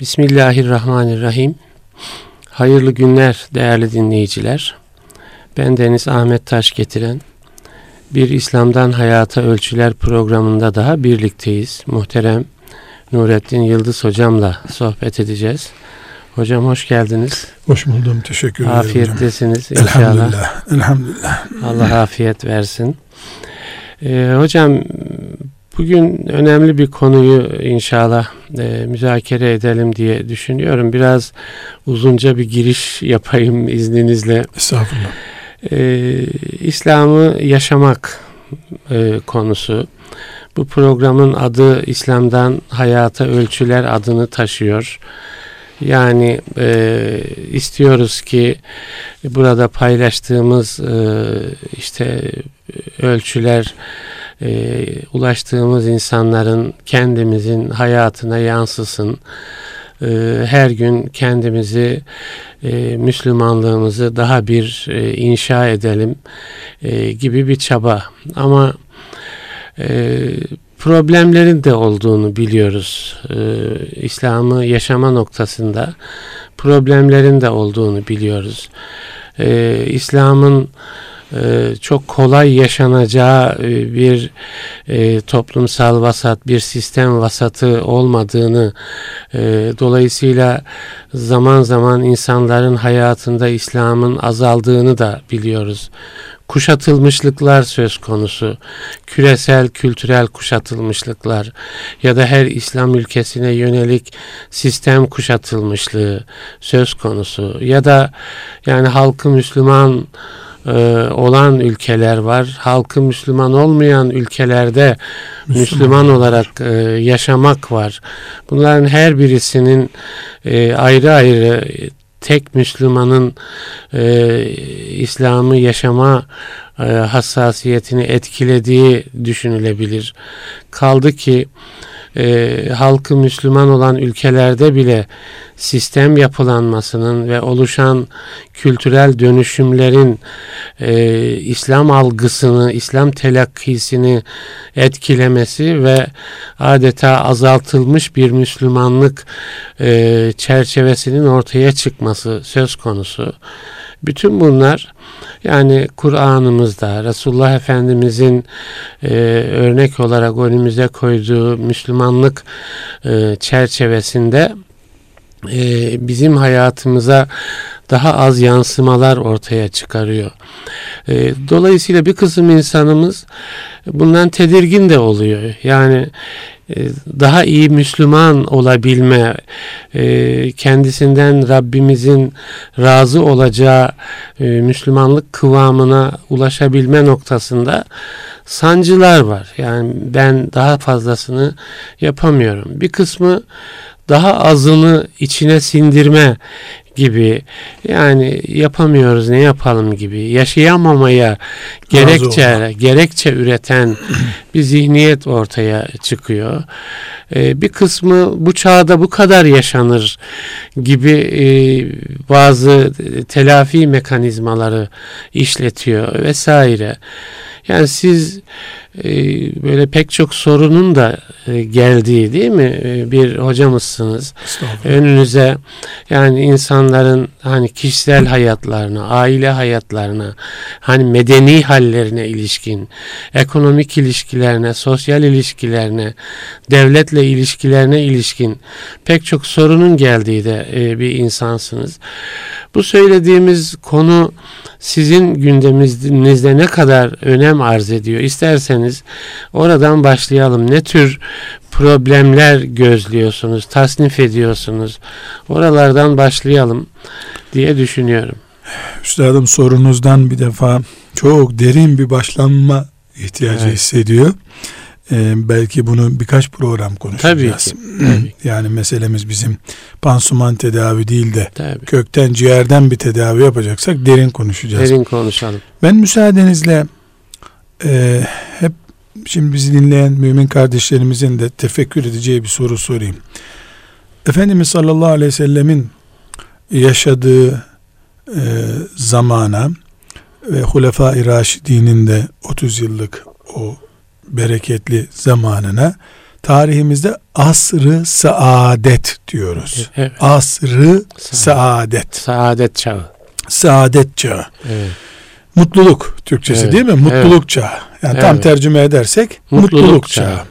Bismillahirrahmanirrahim. Hayırlı günler değerli dinleyiciler. Ben Deniz Ahmet Taş getiren bir İslam'dan Hayata Ölçüler programında daha birlikteyiz. Muhterem Nurettin Yıldız hocamla sohbet edeceğiz. Hocam hoş geldiniz. Hoş buldum. Teşekkür ederim Afiyettesiniz hocam. inşallah. Elhamdülillah. Elhamdülillah. Allah afiyet versin. Ee, hocam bugün önemli bir konuyu inşallah e, müzakere edelim diye düşünüyorum. Biraz uzunca bir giriş yapayım izninizle. Estağfurullah. Ee, İslam'ı yaşamak e, konusu. Bu programın adı İslam'dan Hayata Ölçüler adını taşıyor. Yani e, istiyoruz ki burada paylaştığımız e, işte ölçüler e, ulaştığımız insanların kendimizin hayatına yansısın. E, her gün kendimizi e, Müslümanlığımızı daha bir e, inşa edelim e, gibi bir çaba. Ama e, problemlerin de olduğunu biliyoruz. Ee, İslam'ı yaşama noktasında problemlerin de olduğunu biliyoruz. Ee, İslam'ın e, çok kolay yaşanacağı e, bir e, toplumsal vasat, bir sistem vasatı olmadığını e, dolayısıyla zaman zaman insanların hayatında İslam'ın azaldığını da biliyoruz kuşatılmışlıklar söz konusu. Küresel, kültürel kuşatılmışlıklar ya da her İslam ülkesine yönelik sistem kuşatılmışlığı söz konusu ya da yani halkı Müslüman e, olan ülkeler var. Halkı Müslüman olmayan ülkelerde Müslüman, Müslüman olarak e, yaşamak var. Bunların her birisinin e, ayrı ayrı tek Müslümanın e, İslam'ı yaşama e, hassasiyetini etkilediği düşünülebilir. Kaldı ki e, halkı Müslüman olan ülkelerde bile sistem yapılanmasının ve oluşan kültürel dönüşümlerin e, İslam algısını, İslam telakkisini etkilemesi ve adeta azaltılmış bir Müslümanlık e, çerçevesinin ortaya çıkması söz konusu. Bütün bunlar yani Kur'an'ımızda Resulullah Efendimizin e, örnek olarak önümüze koyduğu Müslümanlık e, çerçevesinde e, bizim hayatımıza daha az yansımalar ortaya çıkarıyor. E, dolayısıyla bir kısım insanımız bundan tedirgin de oluyor. Yani e, daha iyi Müslüman olabilme, e, kendisinden Rabbimizin razı olacağı e, Müslümanlık kıvamına ulaşabilme noktasında sancılar var. Yani ben daha fazlasını yapamıyorum. Bir kısmı daha azını içine sindirme gibi yani yapamıyoruz ne yapalım gibi yaşayamamaya gerekçe gerekçe üreten bir zihniyet ortaya çıkıyor. Ee, bir kısmı bu çağda bu kadar yaşanır gibi e, bazı telafi mekanizmaları işletiyor vesaire. Yani siz e, böyle pek çok sorunun da e, geldiği değil mi e, bir hocamızsınız. Önünüze yani insanların hani kişisel hayatlarına, aile hayatlarına, hani medeni hallerine ilişkin, ekonomik ilişkilerine, sosyal ilişkilerine, devletle ilişkilerine ilişkin pek çok sorunun geldiği de bir insansınız. Bu söylediğimiz konu sizin gündeminizde ne kadar önem arz ediyor? İsterseniz oradan başlayalım. Ne tür problemler gözlüyorsunuz, tasnif ediyorsunuz? Oralardan başlayalım diye düşünüyorum. Üstadım sorunuzdan bir defa çok derin bir başlanma ihtiyacı evet. hissediyor. Ee, belki bunu birkaç program konuşacağız. Tabii ki, tabii. Yani meselemiz bizim pansuman tedavi değil de tabii. kökten ciğerden bir tedavi yapacaksak derin konuşacağız. Derin konuşalım. Ben müsaadenizle e, hep şimdi bizi dinleyen mümin kardeşlerimizin de tefekkür edeceği bir soru sorayım. Efendimiz sallallahu aleyhi ve sellemin yaşadığı e, zamana ve Hulefai Raşidinin de 30 yıllık o bereketli zamanına tarihimizde asrı saadet diyoruz. Evet. Asrı saadet. Saadet çağı. Saadet çağı. Evet. Mutluluk Türkçesi evet. değil mi? Mutluluk evet. çağı. Yani evet. tam tercüme edersek mutluluk, mutluluk çağı. çağı.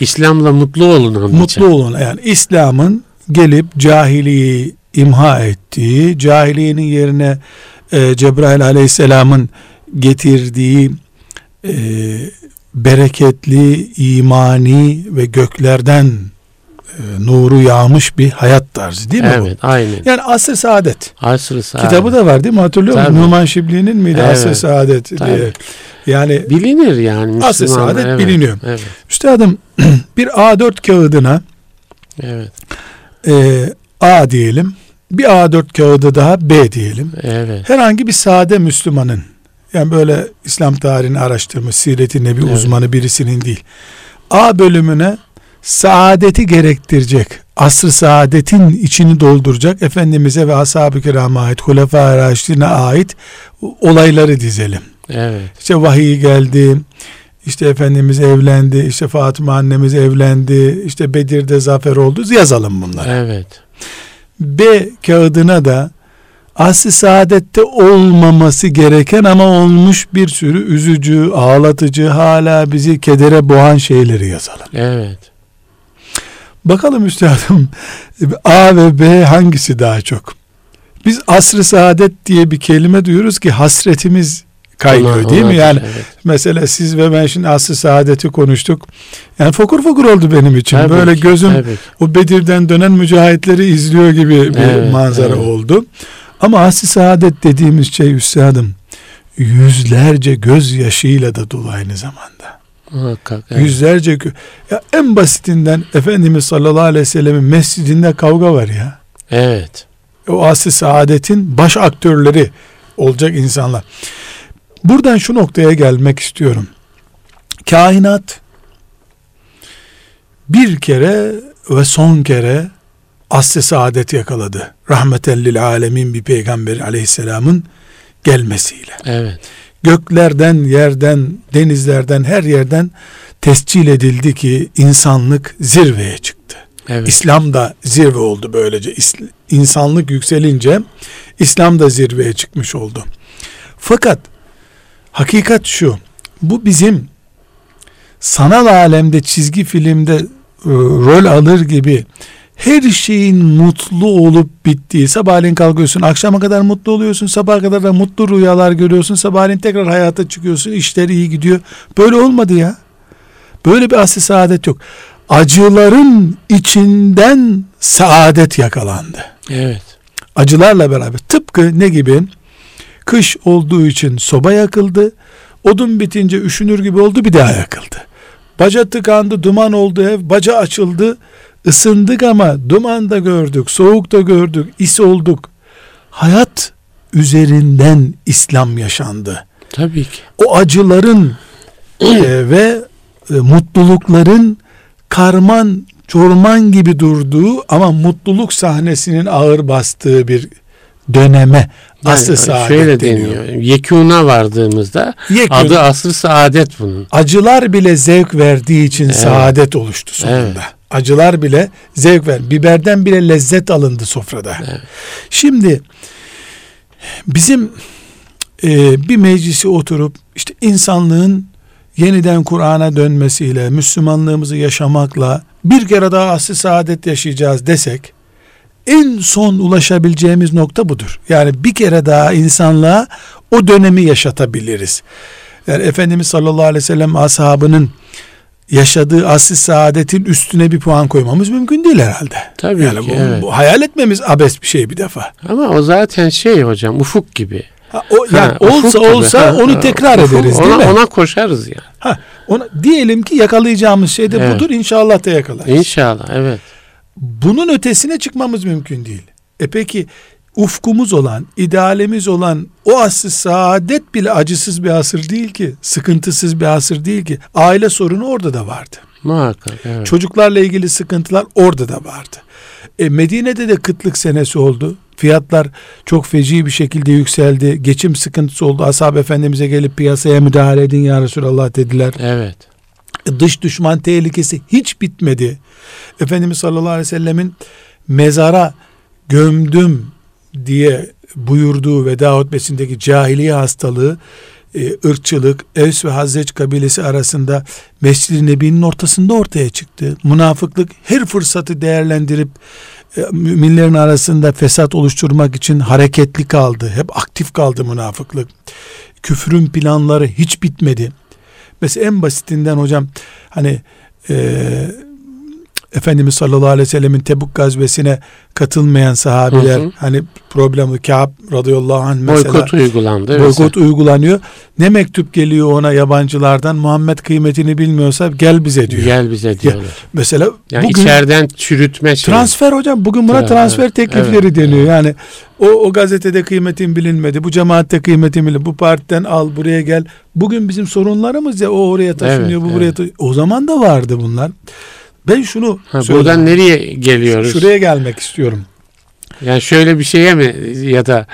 İslam'la mutlu olun Mutlu olun. Yani İslam'ın gelip cahiliyi imha ettiği, cahiliyenin yerine e, Cebrail aleyhisselamın getirdiği e, bereketli, imani ve göklerden e, nuru yağmış bir hayat tarzı değil mi evet, bu? Evet aynen. Yani asr saadet. Asr saadet. Kitabı da var değil mi hatırlıyor musun? Numan Şibli'nin miydi evet, asr saadet tabii. diye. Yani bilinir yani. Asr saadet evet, biliniyor. Evet. Üstadım bir A4 kağıdına evet. e, A diyelim. Bir A4 kağıdı daha B diyelim. Evet. Herhangi bir sade Müslümanın yani böyle İslam tarihini araştırmış, siret-i nebi evet. uzmanı birisinin değil. A bölümüne saadeti gerektirecek, asr saadetin içini dolduracak Efendimiz'e ve ashab-ı kirama ait, hulefâ ait olayları dizelim. Evet. İşte vahiy geldi, işte Efendimiz evlendi, işte Fatıma annemiz evlendi, işte Bedir'de zafer oldu. Yazalım bunları. Evet. B kağıdına da asli saadette olmaması gereken ama olmuş bir sürü üzücü, ağlatıcı, hala bizi kedere boğan şeyleri yazalım. Evet. Bakalım üstadım A ve B hangisi daha çok? Biz asr-ı saadet diye bir kelime duyuyoruz ki hasretimiz kaynıyor ona, değil ona, mi? Yani evet. mesela siz ve ben şimdi asr-ı saadeti konuştuk. Yani fokur fokur oldu benim için. Tabii Böyle ki, gözüm tabii. o Bedir'den dönen mücahitleri izliyor gibi bir evet, manzara evet. oldu. Ama asr-ı saadet dediğimiz şey üstadım yüzlerce gözyaşıyla da dolu aynı zamanda. Muhakkak, evet. Yüzlerce ya en basitinden Efendimiz sallallahu aleyhi ve sellemin mescidinde kavga var ya. Evet. O asr saadetin baş aktörleri olacak insanlar. Buradan şu noktaya gelmek istiyorum. Kainat bir kere ve son kere asr-ı saadet yakaladı. Rahmetellil alemin bir peygamber aleyhisselamın gelmesiyle. Evet. Göklerden, yerden, denizlerden, her yerden tescil edildi ki insanlık zirveye çıktı. Evet. İslam da zirve oldu böylece. İnsanlık yükselince İslam da zirveye çıkmış oldu. Fakat hakikat şu. Bu bizim sanal alemde çizgi filmde e, rol alır gibi her şeyin mutlu olup bittiği sabahleyin kalkıyorsun akşama kadar mutlu oluyorsun sabah kadar da mutlu rüyalar görüyorsun sabahleyin tekrar hayata çıkıyorsun işler iyi gidiyor. Böyle olmadı ya. Böyle bir asli saadet yok. Acıların içinden saadet yakalandı. Evet. Acılarla beraber tıpkı ne gibi? Kış olduğu için soba yakıldı odun bitince üşünür gibi oldu bir daha yakıldı. Baca tıkandı duman oldu ev baca açıldı Isındık ama duman da gördük, soğuk da gördük, is olduk. Hayat üzerinden İslam yaşandı. Tabii ki. O acıların e, ve e, mutlulukların karman çorman gibi durduğu ama mutluluk sahnesinin ağır bastığı bir döneme yani, asr saadet şöyle deniyor. deniyor. Yekuna vardığımızda Yekun, adı asr saadet bunun. Acılar bile zevk verdiği için evet. saadet oluştu sonunda. Evet. Acılar bile zevk ver. Biberden bile lezzet alındı sofrada. Evet. Şimdi bizim e, bir meclisi oturup işte insanlığın yeniden Kur'an'a dönmesiyle, Müslümanlığımızı yaşamakla bir kere daha asli saadet yaşayacağız desek en son ulaşabileceğimiz nokta budur. Yani bir kere daha insanlığa o dönemi yaşatabiliriz. Yani Efendimiz sallallahu aleyhi ve sellem ashabının yaşadığı asli saadetin üstüne bir puan koymamız mümkün değil herhalde. Tabii yani ki. Bu, evet. bu hayal etmemiz abes bir şey bir defa. Ama o zaten şey hocam ufuk gibi. Ha, o, yani ha, olsa olsa gibi. onu tekrar ufuk, ederiz ona, değil mi? Ona koşarız yani. Ha, ona, diyelim ki yakalayacağımız şey de evet. budur inşallah da yakalarız. İnşallah evet. Bunun ötesine çıkmamız mümkün değil. E peki ufkumuz olan, idealimiz olan o asr saadet bile acısız bir asır değil ki. Sıkıntısız bir asır değil ki. Aile sorunu orada da vardı. Muhakkak evet. Çocuklarla ilgili sıkıntılar orada da vardı. E, Medine'de de kıtlık senesi oldu. Fiyatlar çok feci bir şekilde yükseldi. Geçim sıkıntısı oldu. Ashab Efendimiz'e gelip piyasaya müdahale edin ya Resulallah dediler. Evet. Dış düşman tehlikesi hiç bitmedi. Efendimiz sallallahu aleyhi ve sellemin mezara gömdüm diye buyurduğu veda hutbesindeki cahiliye hastalığı e, ırkçılık, Evs ve Hazreç kabilesi arasında Mescid-i Nebi'nin ortasında ortaya çıktı. Münafıklık her fırsatı değerlendirip e, müminlerin arasında fesat oluşturmak için hareketli kaldı. Hep aktif kaldı münafıklık. Küfrün planları hiç bitmedi. Mesela en basitinden hocam hani eee Efendimiz sallallahu aleyhi ve sellemin Tebuk gazvesine katılmayan sahabiler hı hı. hani problemli Kâb radıyallahu anh mesela boykot uygulandı. Boykot mesela. uygulanıyor. Ne mektup geliyor ona yabancılardan Muhammed kıymetini bilmiyorsa gel bize diyor. Gel bize diyorlar. Ya, mesela yani bugün içeriden çürütme şey. Transfer hocam bugün buna transfer teklifleri evet, deniyor. Evet. Yani o, o gazetede kıymetin bilinmedi. Bu cemaatte kıymetin bilinmedi. Bu partiden al buraya gel. Bugün bizim sorunlarımız ya o oraya taşınıyor evet, bu buraya taşınıyor. O zaman da vardı bunlar. Ben şunu ha, buradan nereye geliyoruz? Şuraya gelmek istiyorum. Yani şöyle bir şeye mi ya da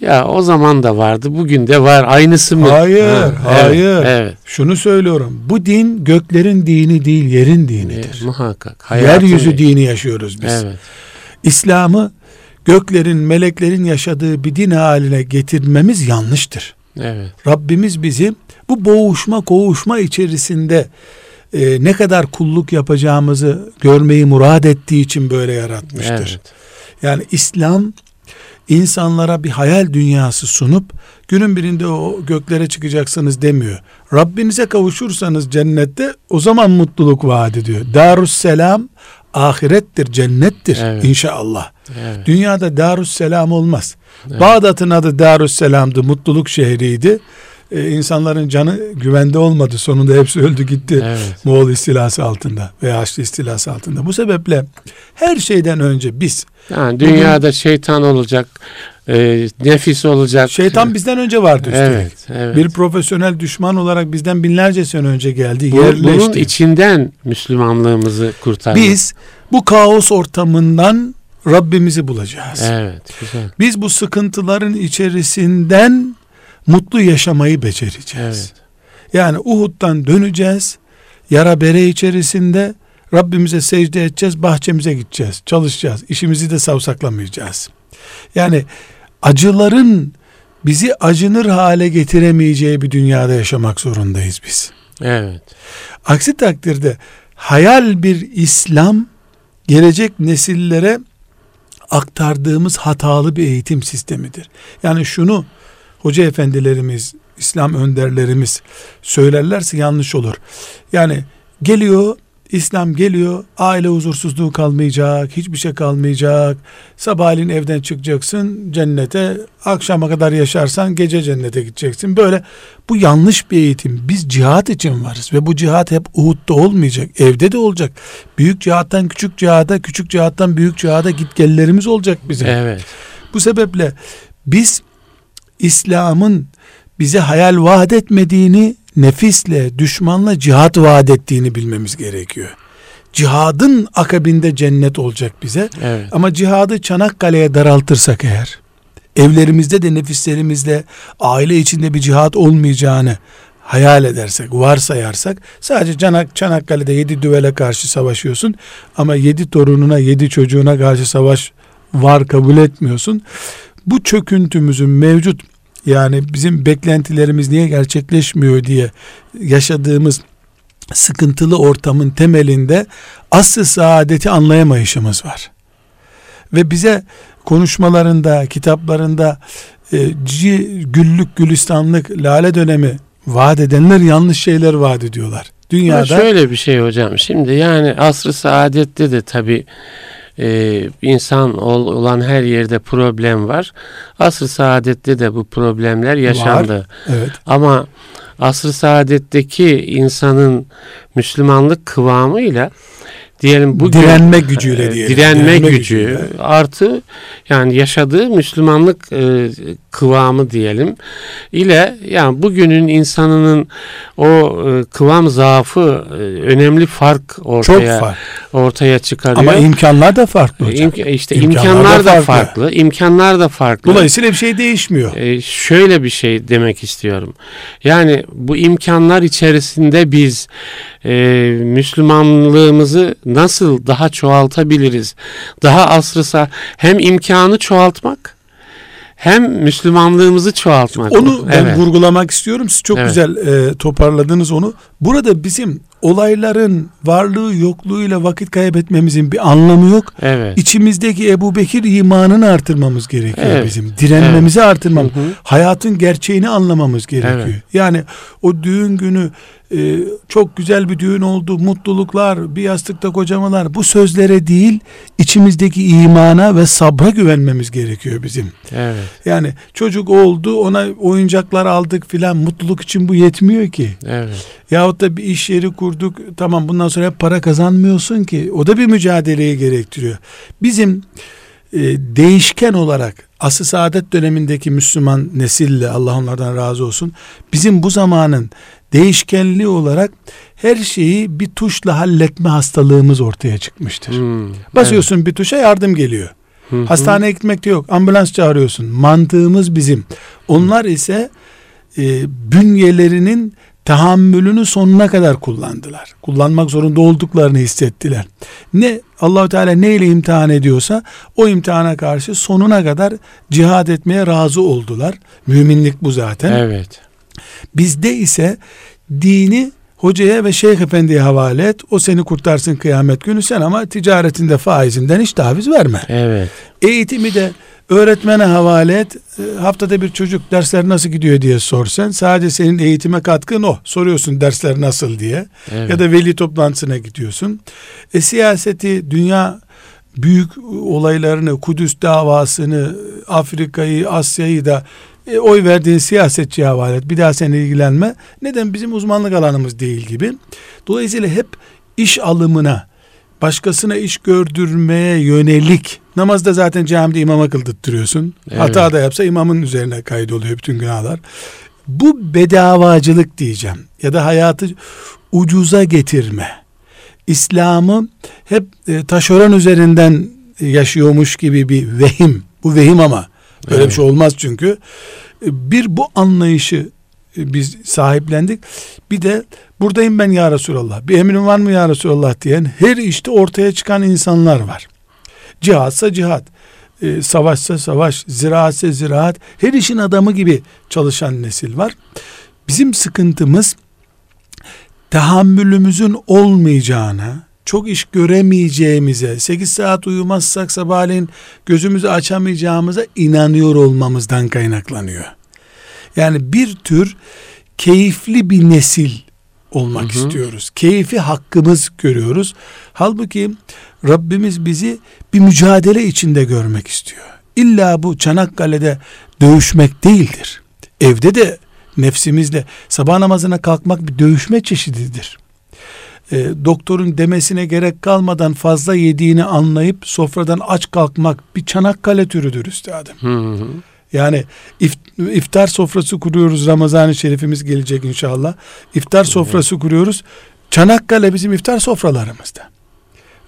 ya o zaman da vardı bugün de var aynısı mı? Hayır ha, hayır. Evet, evet. Şunu söylüyorum. Bu din göklerin dini değil yerin dinidir. E, muhakkak. Hayatın... Yeryüzü dini yaşıyoruz biz. Evet. İslam'ı göklerin meleklerin yaşadığı bir din haline getirmemiz yanlıştır. Evet. Rabbimiz bizi bu boğuşma koğuşma içerisinde e, ne kadar kulluk yapacağımızı görmeyi murad ettiği için böyle yaratmıştır. Evet. Yani İslam insanlara bir hayal dünyası sunup günün birinde o göklere çıkacaksınız demiyor. Rabbinize kavuşursanız cennette o zaman mutluluk vaat ediyor. Darusselam ahirettir, cennettir evet. inşallah. Evet. Dünyada Darusselam olmaz. Evet. Bağdat'ın adı Darusselam'dı, mutluluk şehriydi e, insanların canı güvende olmadı. Sonunda hepsi öldü gitti. Evet. Moğol istilası altında veya Haçlı istilası altında. Bu sebeple her şeyden önce biz yani dünyada bugün, şeytan olacak, e, nefis olacak. Şeytan bizden önce vardı üstelik. Evet, evet. Bir profesyonel düşman olarak bizden binlerce sene önce geldi, bu, yerleşti. Bunun içinden Müslümanlığımızı kurtardık. Biz bu kaos ortamından Rabbimizi bulacağız. Evet, güzel. Biz bu sıkıntıların içerisinden mutlu yaşamayı becereceğiz. Evet. Yani Uhud'dan döneceğiz. Yara bere içerisinde Rabbimize secde edeceğiz, bahçemize gideceğiz, çalışacağız. İşimizi de savsaklamayacağız. Yani acıların bizi acınır hale getiremeyeceği bir dünyada yaşamak zorundayız biz. Evet. Aksi takdirde hayal bir İslam gelecek nesillere aktardığımız hatalı bir eğitim sistemidir. Yani şunu hoca efendilerimiz, İslam önderlerimiz söylerlerse yanlış olur. Yani geliyor, İslam geliyor, aile huzursuzluğu kalmayacak, hiçbir şey kalmayacak. Sabahleyin evden çıkacaksın cennete, akşama kadar yaşarsan gece cennete gideceksin. Böyle bu yanlış bir eğitim. Biz cihat için varız ve bu cihat hep Uhud'da olmayacak, evde de olacak. Büyük cihattan küçük cihada, küçük cihattan büyük cihada gitgellerimiz olacak bizim. Evet. Bu sebeple biz İslam'ın bize hayal vaat etmediğini nefisle, düşmanla cihat vaat ettiğini bilmemiz gerekiyor. Cihadın akabinde cennet olacak bize. Evet. Ama cihadı Çanakkale'ye daraltırsak eğer, evlerimizde de nefislerimizle aile içinde bir cihat olmayacağını hayal edersek, varsayarsak sadece Çanak, Çanakkale'de yedi düvele karşı savaşıyorsun ama yedi torununa, yedi çocuğuna karşı savaş var kabul etmiyorsun bu çöküntümüzün mevcut yani bizim beklentilerimiz niye gerçekleşmiyor diye yaşadığımız sıkıntılı ortamın temelinde asıl saadeti anlayamayışımız var. Ve bize konuşmalarında, kitaplarında e, güllük gülistanlık lale dönemi vaat edenler yanlış şeyler vaat ediyorlar. Dünyada ya şöyle bir şey hocam. Şimdi yani asr-ı saadette de tabi e, insan ol, olan her yerde problem var. Asr-ı saadette de bu problemler yaşandı. Var, evet. Ama asr-ı saadetteki insanın Müslümanlık kıvamıyla diyelim bu direnme gücüyle diyelim. Direnme, direnme gücü gücüyle. artı yani yaşadığı Müslümanlık e, kıvamı diyelim ile yani bugünün insanının o e, kıvam zaafı e, önemli fark ortaya Çok fark. ortaya çıkarıyor. Ama imkanlar da farklı hocam. İmk- işte İmkanlar imkanlar, da da farklı. farklı. imkanlar da farklı. Dolayısıyla bir şey değişmiyor. Ee, şöyle bir şey demek istiyorum. Yani bu imkanlar içerisinde biz e, Müslümanlığımızı nasıl daha çoğaltabiliriz? Daha asrısa hem imkanı çoğaltmak hem Müslümanlığımızı çoğaltmak. Onu ben Evet. vurgulamak istiyorum. Siz çok Evet. güzel e, toparladınız onu. Burada bizim olayların varlığı yokluğuyla vakit kaybetmemizin bir anlamı yok. Evet. İçimizdeki Ebu Bekir imanını artırmamız gerekiyor Evet. bizim. Direnmemizi artırmamız. Hı hı. Hayatın gerçeğini anlamamız gerekiyor. Evet. Yani o düğün günü e, çok güzel bir düğün oldu, mutluluklar, bir yastıkta kocamalar bu sözlere değil içimizdeki imana ve sabra güvenmemiz gerekiyor bizim. Evet. Yani çocuk oldu ona oyuncaklar aldık filan mutluluk için bu yetmiyor ki. Evet. Yahut da bir iş yeri kurduk tamam bundan sonra hep para kazanmıyorsun ki o da bir mücadeleyi gerektiriyor. Bizim e, değişken olarak asr saadet dönemindeki Müslüman nesille Allah onlardan razı olsun bizim bu zamanın değişkenliği olarak her şeyi bir tuşla halletme hastalığımız ortaya çıkmıştır. Hmm. Basıyorsun bir tuşa yardım geliyor. Hı hı. Hastaneye gitmek de yok. Ambulans çağırıyorsun. Mantığımız bizim. Onlar ise e, bünyelerinin tahammülünü sonuna kadar kullandılar. Kullanmak zorunda olduklarını hissettiler. Ne Allahu Teala ne ile imtihan ediyorsa o imtihana karşı sonuna kadar cihad etmeye razı oldular. Müminlik bu zaten. Evet. Bizde ise dini hocaya ve şeyh efendiye havale et. O seni kurtarsın kıyamet günü sen ama ticaretinde faizinden hiç taviz verme. Evet. Eğitimi de öğretmene havale et. E, Haftada bir çocuk dersler nasıl gidiyor diye sorsan sadece senin eğitime katkın o. Soruyorsun dersler nasıl diye. Evet. Ya da veli toplantısına gidiyorsun. E siyaseti, dünya büyük olaylarını, Kudüs davasını, Afrika'yı, Asya'yı da e, oy verdiğin siyasetçiye havale et. Bir daha sen ilgilenme. Neden? Bizim uzmanlık alanımız değil gibi. Dolayısıyla hep iş alımına, başkasına iş gördürmeye yönelik namazda zaten camide imama kıldırtıyorsun. Evet. Hata da yapsa imamın üzerine kaydoluyor bütün günahlar. Bu bedavacılık diyeceğim ya da hayatı ucuza getirme. İslam'ı hep e, taşeron üzerinden yaşıyormuş gibi bir vehim. Bu vehim ama böyle Evet. bir şey olmaz çünkü. E, Bir bu anlayışı e, biz sahiplendik. Bir de buradayım ben ya Resulallah. Bir emrin var mı ya Resulallah diyen her işte ortaya çıkan insanlar var. Cihatsa cihat, e, savaşsa savaş, ziraatse ziraat, her işin adamı gibi çalışan nesil var. Bizim sıkıntımız tahammülümüzün olmayacağına, çok iş göremeyeceğimize, 8 saat uyumazsak sabahleyin gözümüzü açamayacağımıza inanıyor olmamızdan kaynaklanıyor. Yani bir tür keyifli bir nesil olmak Hı hı. istiyoruz. Keyfi hakkımız görüyoruz. Halbuki Rabbimiz bizi bir mücadele içinde görmek istiyor. İlla bu Çanakkale'de dövüşmek değildir. Evde de nefsimizle sabah namazına kalkmak bir dövüşme çeşididir. E, doktorun demesine gerek kalmadan fazla yediğini anlayıp sofradan aç kalkmak bir Çanakkale türüdür üstadım. Hı hı. Yani if- iftar sofrası kuruyoruz. Ramazan-ı Şerifimiz gelecek inşallah. İftar sofrası kuruyoruz. Çanakkale bizim iftar sofralarımızda.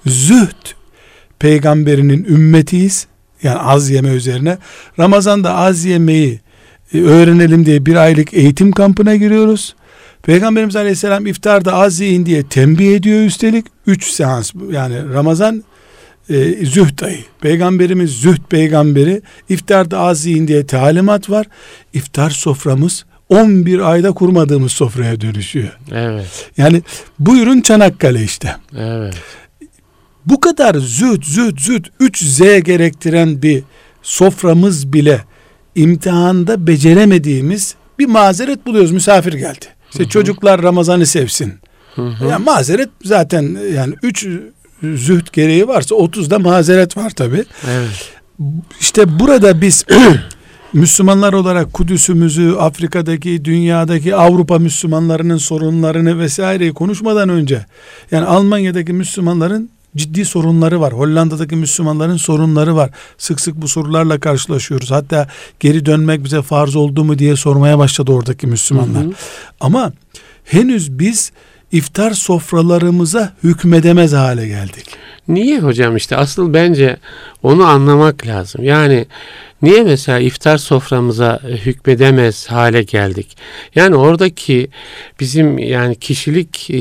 Zühd peygamberinin ümmetiyiz. Yani az yeme üzerine. Ramazan'da az yemeyi e, öğrenelim diye bir aylık eğitim kampına giriyoruz. Peygamberimiz Aleyhisselam iftarda az yiyin diye tembih ediyor üstelik. Üç seans yani Ramazan e, zühd ayı. Peygamberimiz zühd peygamberi iftarda az yiyin diye talimat var. İftar soframız 11 ayda kurmadığımız sofraya dönüşüyor. Evet. Yani buyurun Çanakkale işte. Evet. Bu kadar zühd zühd zühd 3Z gerektiren bir soframız bile imtihanda beceremediğimiz bir mazeret buluyoruz. Misafir geldi. İşte çocuklar Ramazan'ı sevsin. Hı hı. Yani mazeret zaten yani 3 zühd gereği varsa 30'da mazeret var tabi. Evet. İşte burada biz Müslümanlar olarak Kudüs'ümüzü, Afrika'daki, dünyadaki Avrupa Müslümanlarının sorunlarını vesaireyi konuşmadan önce yani Almanya'daki Müslümanların ciddi sorunları var. Hollanda'daki Müslümanların sorunları var. Sık sık bu sorularla karşılaşıyoruz. Hatta geri dönmek bize farz oldu mu diye sormaya başladı oradaki Müslümanlar. Hı hı. Ama henüz biz iftar sofralarımıza hükmedemez hale geldik. Niye hocam işte asıl bence onu anlamak lazım. Yani niye mesela iftar soframıza hükmedemez hale geldik? Yani oradaki bizim yani kişilik e,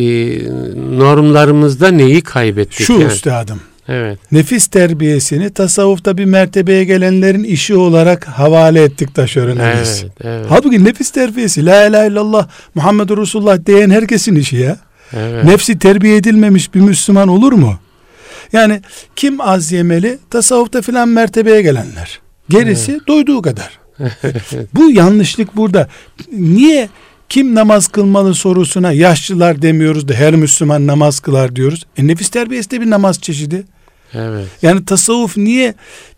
normlarımızda neyi kaybettik? Şu yani? üstadım. Evet. Nefis terbiyesini tasavvufta bir mertebeye gelenlerin işi olarak havale ettik taşörenimiz. Evet, evet. Halbuki nefis terbiyesi la ilahe illallah Muhammedur Resulullah diyen herkesin işi ya. Evet. Nefsi terbiye edilmemiş bir Müslüman olur mu? Yani kim az yemeli? Tasavvufta filan mertebeye gelenler. Gerisi evet. doyduğu kadar. Bu yanlışlık burada. Niye kim namaz kılmalı sorusuna yaşlılar demiyoruz da her Müslüman namaz kılar diyoruz. E nefis terbiyesi de bir namaz çeşidi. Evet. Yani tasavvuf niye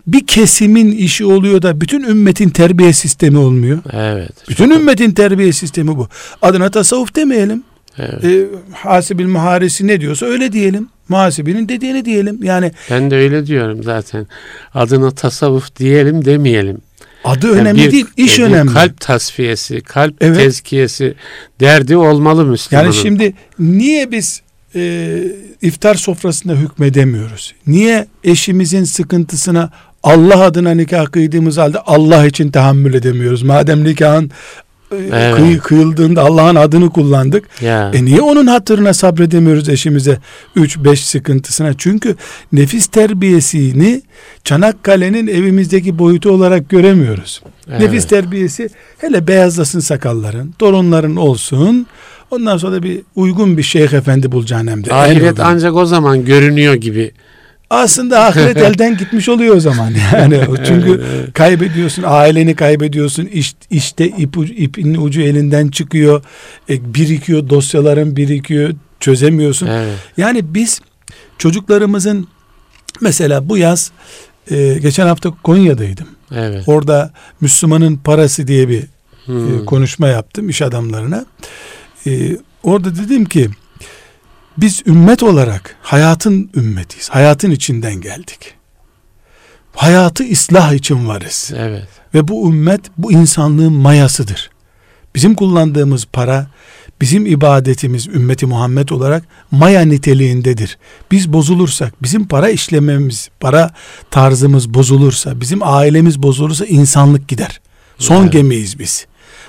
bir kesimin işi oluyor da bütün ümmetin terbiye sistemi olmuyor? Evet. Bütün ümmetin terbiye sistemi bu. Adına tasavvuf demeyelim. Evet. E, hasibil muharisi ne diyorsa öyle diyelim. Muhasibinin dediğini diyelim. Yani ben de öyle diyorum zaten. Adına tasavvuf diyelim demeyelim. Adı yani önemli bir, değil, iş önemli. Kalp tasfiyesi, kalp evet. tezkiyesi derdi olmalı Müslümanın. Yani şimdi niye biz e, iftar sofrasında hükmedemiyoruz? Niye eşimizin sıkıntısına Allah adına nikah kıydığımız halde Allah için tahammül edemiyoruz? Madem nikahın evet. kıy, kıyıldığında Allah'ın adını kullandık. Ya. E niye onun hatırına sabredemiyoruz eşimize 3-5 sıkıntısına? Çünkü nefis terbiyesini Çanakkale'nin evimizdeki boyutu olarak göremiyoruz. Evet. Nefis terbiyesi hele beyazlasın sakalların, torunların olsun. Ondan sonra bir uygun bir şeyh efendi bulacaksın hem de. Ahiret ancak o zaman görünüyor gibi aslında ahiret elden gitmiş oluyor o zaman yani çünkü kaybediyorsun aileni kaybediyorsun iş, işte ip, ipin ucu elinden çıkıyor e, birikiyor dosyaların birikiyor çözemiyorsun evet. yani biz çocuklarımızın mesela bu yaz e, geçen hafta Konya'daydım evet. orada Müslümanın parası diye bir e, hmm. e, konuşma yaptım iş adamlarına e, orada dedim ki biz ümmet olarak hayatın ümmetiyiz. Hayatın içinden geldik. Hayatı ıslah için varız. Evet. Ve bu ümmet bu insanlığın mayasıdır. Bizim kullandığımız para bizim ibadetimiz ümmeti Muhammed olarak maya niteliğindedir. Biz bozulursak, bizim para işlememiz, para tarzımız bozulursa, bizim ailemiz bozulursa insanlık gider. Son evet. gemiyiz biz.